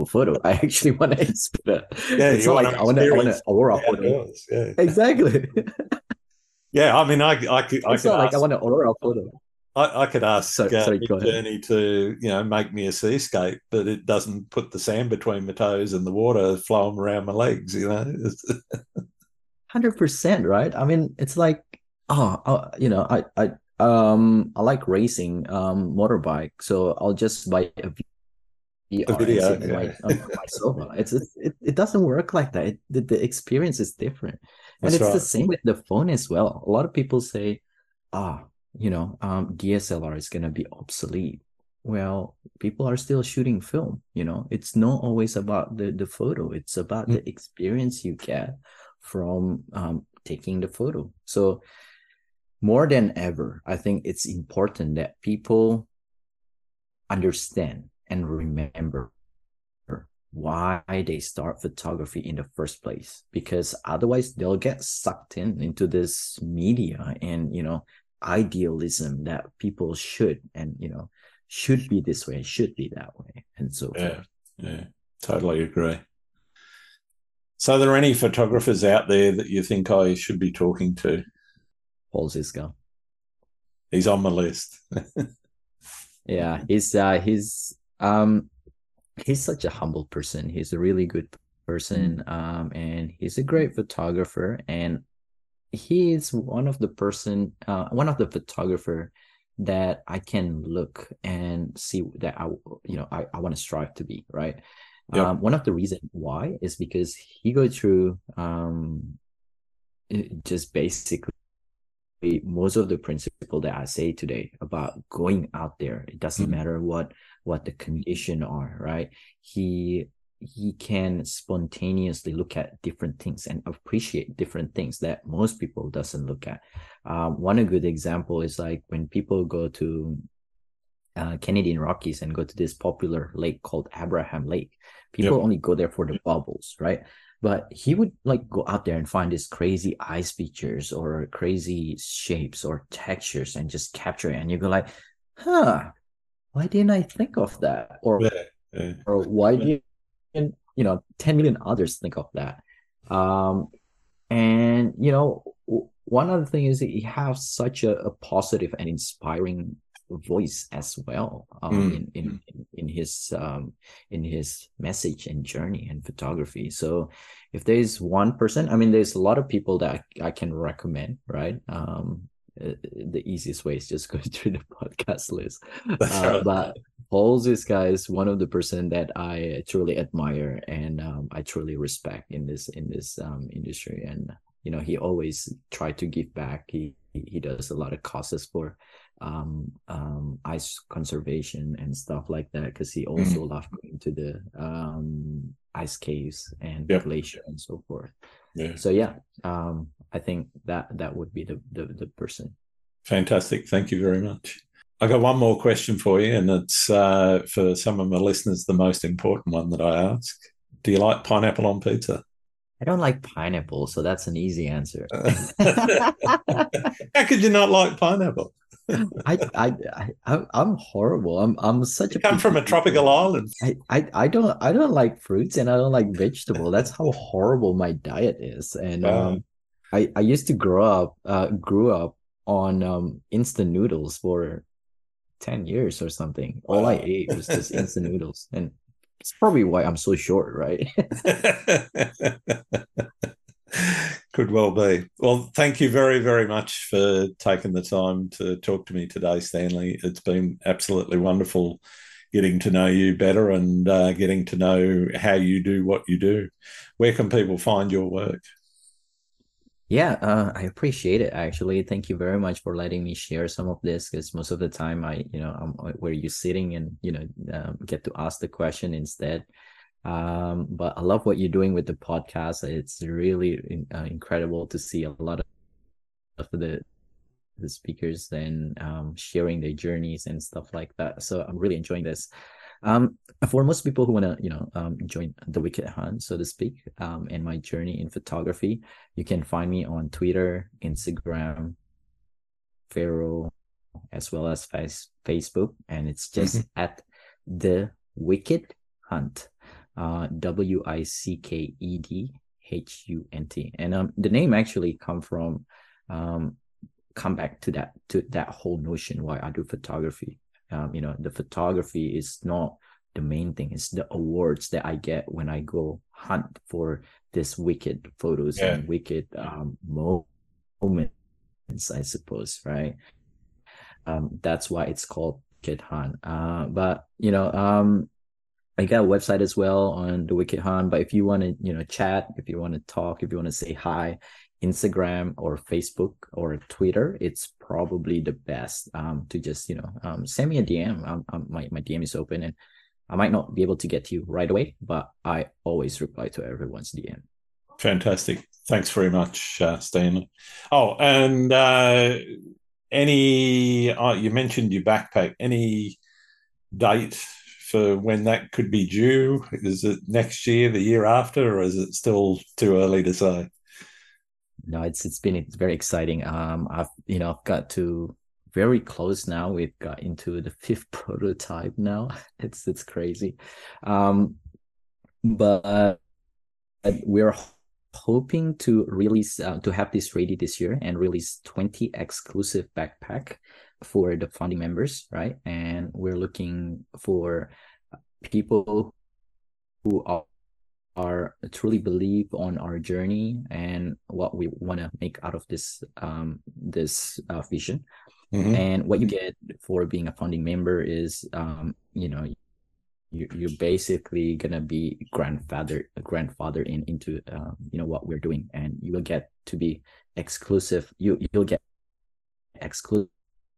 photo. I actually want to expert. Yeah, it's like I want to, I want to aurora photo. Yeah. Exactly. yeah, I mean, I, I could, I could ask, like I want an aurora photo. I, I could ask so, uh, sorry, Journey to you know make me a seascape, but it doesn't put the sand between my toes and the water flowing around my legs. You know, hundred percent, right? I mean, it's like oh, uh, you know, I I um I like racing um motorbike, so I'll just buy a VR video, yeah. like on my sofa. It's it, it doesn't work like that. It, the, the experience is different, That's and it's right. the same with the phone as well. A lot of people say, "Ah, you know, um, DSLR is gonna be obsolete." Well, people are still shooting film. You know, it's not always about the the photo. It's about mm. the experience you get from um, taking the photo. So more than ever, I think it's important that people understand and remember why they start photography in the first place because otherwise they'll get sucked in into this media and you know idealism that people should and you know should be this way should be that way and so yeah forth. yeah totally agree. So are there any photographers out there that you think i should be talking to? Paul Zizka he's on my list. Yeah he's uh he's um, he's such a humble person. He's a really good person, mm. um, and he's a great photographer. And he is one of the person, uh, one of the photographer that I can look and see that I, you know, I, I want to strive to be right. Yep. Um, one of the reason why is because he go through um, just basically most of the principle that I say today about going out there. It doesn't mm-hmm. matter what what the condition are, right? He he can spontaneously look at different things and appreciate different things that most people doesn't look at. Um, one a good example is like when people go to uh, Canadian Rockies and go to this popular lake called Abraham Lake. People yep. only go there for the bubbles, right? But he would like go out there and find these crazy ice features or crazy shapes or textures and just capture it. And you go like, huh, why didn't I think of that? Or yeah, yeah. or why didn't you know 10 million others think of that? Um and you know one other thing is that he has such a, a positive and inspiring voice as well um, mm. in, in, mm. in his um, in his message and journey and photography. So if there's one person, I mean, there's a lot of people that I, I can recommend, right? Um, uh, the easiest way is just go through the podcast list. Uh, but Paul Zizka is one of the person that I truly admire and um, I truly respect in this in this um, industry. And you know, he always try to give back. He he does a lot of causes for um, um, ice conservation and stuff like that because he also mm. loved going to the um, ice caves and yep. glacier and so forth. Yeah. So yeah, um, I think that that would be the, the the person. Fantastic. Thank you very much. I got one more question for you, and it's uh, for some of my listeners the most important one that I ask. Do you like pineapple on pizza? I don't like pineapple, so that's an easy answer. How could you not like pineapple? I, I, I, I'm horrible. I'm, I'm such you a. Come from a tropical island. I, I, I don't, I don't like fruits and I don't like vegetable. That's how horrible my diet is. And um, I, I used to grow up, uh, grew up on um instant noodles for ten years or something. All I ate was just instant noodles, and it's probably why I'm so short, right? Could well be. Well, thank you very, very much for taking the time to talk to me today, Stanley. It's been absolutely wonderful getting to know you better and uh, getting to know how you do what you do. Where can people find your work? Yeah, uh, I appreciate it. Actually, thank you very much for letting me share some of this. Because most of the time, I, you know, I'm where you sitting and you know um, get to ask the question instead. Um, but I love what you're doing with the podcast. It's really uh, incredible to see a lot of the the speakers and um, sharing their journeys and stuff like that. So I'm really enjoying this. Um, for most people who want to, you know, um, join the Wicked Hunt, so to speak, um, and my journey in photography, you can find me on Twitter, Instagram, Vero, as well as face- Facebook, and it's just mm-hmm. at the Wicked Hunt uh, W I C K E D H U N T. And um, the name actually come from um, come back to that to that whole notion why I do photography. Um, you know, the photography is not the main thing; it's the awards that I get when I go hunt for this wicked photos yeah. and wicked um, moments. I suppose, right? Um, that's why it's called Wicked Hunt. Uh, but you know, um, I got a website as well on the Wicked Hunt. But if you want to, you know, chat, if you want to talk, if you want to say hi, Instagram or Facebook or Twitter, it's probably the best um, to just, you know, um, send me a DM. Um, um, my, my DM is open and I might not be able to get to you right away, but I always reply to everyone's DM. Fantastic. Thanks very much, uh, Stanley. Oh, and uh, any, uh, you mentioned your backpack, any date for when that could be due? Is it next year, the year after, or is it still too early to say? No, it's it's been it's very exciting. Um, I've you know I've got to very close now. We've got into the fifth prototype now. It's it's crazy, um, but uh, we're hoping to release uh, to have this ready this year and release 20 exclusive backpack for the founding members, right? And we're looking for people who are, are truly believe on our journey and what we want to make out of this um, this uh, vision. Mm-hmm. And what you get for being a founding member is, um, you know, you, you're basically gonna be grandfather grandfather in into um, you know what we're doing, and you will get to be exclusive. You you'll get exclusive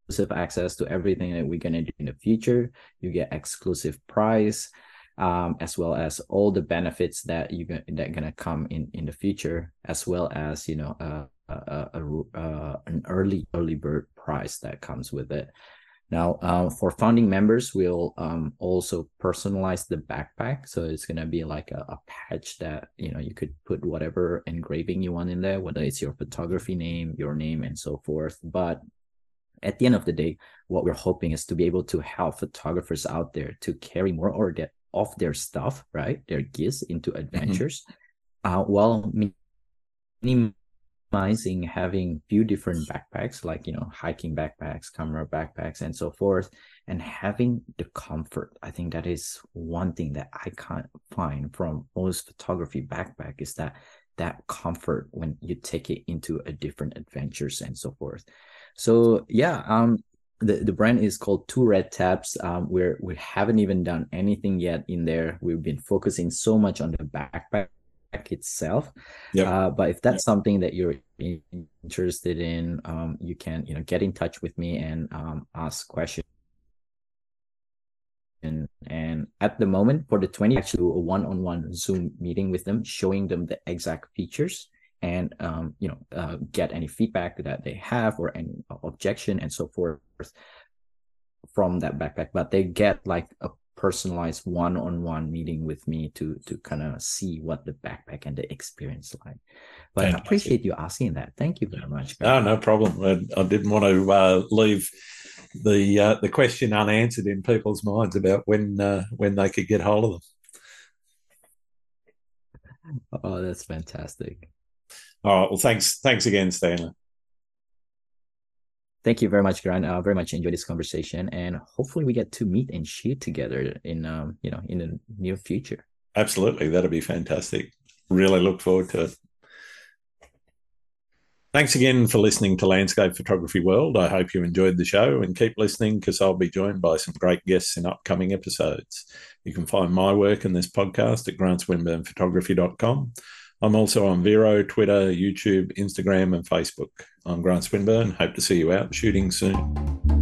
exclusive access to everything that we're gonna do in the future. You get exclusive price, um, as well as all the benefits that you that gonna come in in the future, as well as you know uh, a, a, a, an early early bird price that comes with it. Now, um, for founding members, we'll um, also personalize the backpack. So it's gonna be like a, a, patch that you know you could put whatever engraving you want in there, whether it's your photography name, your name, and so forth. But at the end of the day, what we're hoping is to be able to help photographers out there to carry more or get off their stuff, right, their gifts into mm-hmm. adventures, mm-hmm. uh, while minimizing having few different backpacks, like you know hiking backpacks, camera backpacks, and so forth, and having the comfort. I think that is one thing that I can't find from most photography backpack is that that comfort when you take it into a different adventures and so forth. So yeah, um, the, the brand is called Two Red Tabs. Um, we're we haven't even done anything yet in there. We've been focusing so much on the backpack itself. Yep. Uh, but if that's something that you're interested in, um, you can you know get in touch with me and um, ask questions. And, and at the moment for the 20 actually do a one-on-one zoom meeting with them showing them the exact features and um, you know uh, get any feedback that they have or any objection and so forth from that backpack. But they get like a personalized one-on-one meeting with me to to kind of see what the backpack and the experience like. But Fantastic. i appreciate you asking that. Thank you very much no no problem. I, I didn't want to uh, leave the uh, the question unanswered in people's minds about when uh, when they could get hold of them. Oh that's fantastic all right well thanks thanks again stanley Thank you very much, Grant. I uh, very much enjoyed this conversation, and hopefully we get to meet and shoot together in um, you know in the near future. Absolutely, that'll be fantastic. Really look forward to it. Thanks again for listening to Landscape Photography World. I hope you enjoyed the show and keep listening because I'll be joined by some great guests in upcoming episodes. You can find my work in this podcast at grantswinburnphotography.com I'm also on Vero, Twitter, YouTube, Instagram, and Facebook. I'm Grant Swinburne. Hope to see you out shooting soon.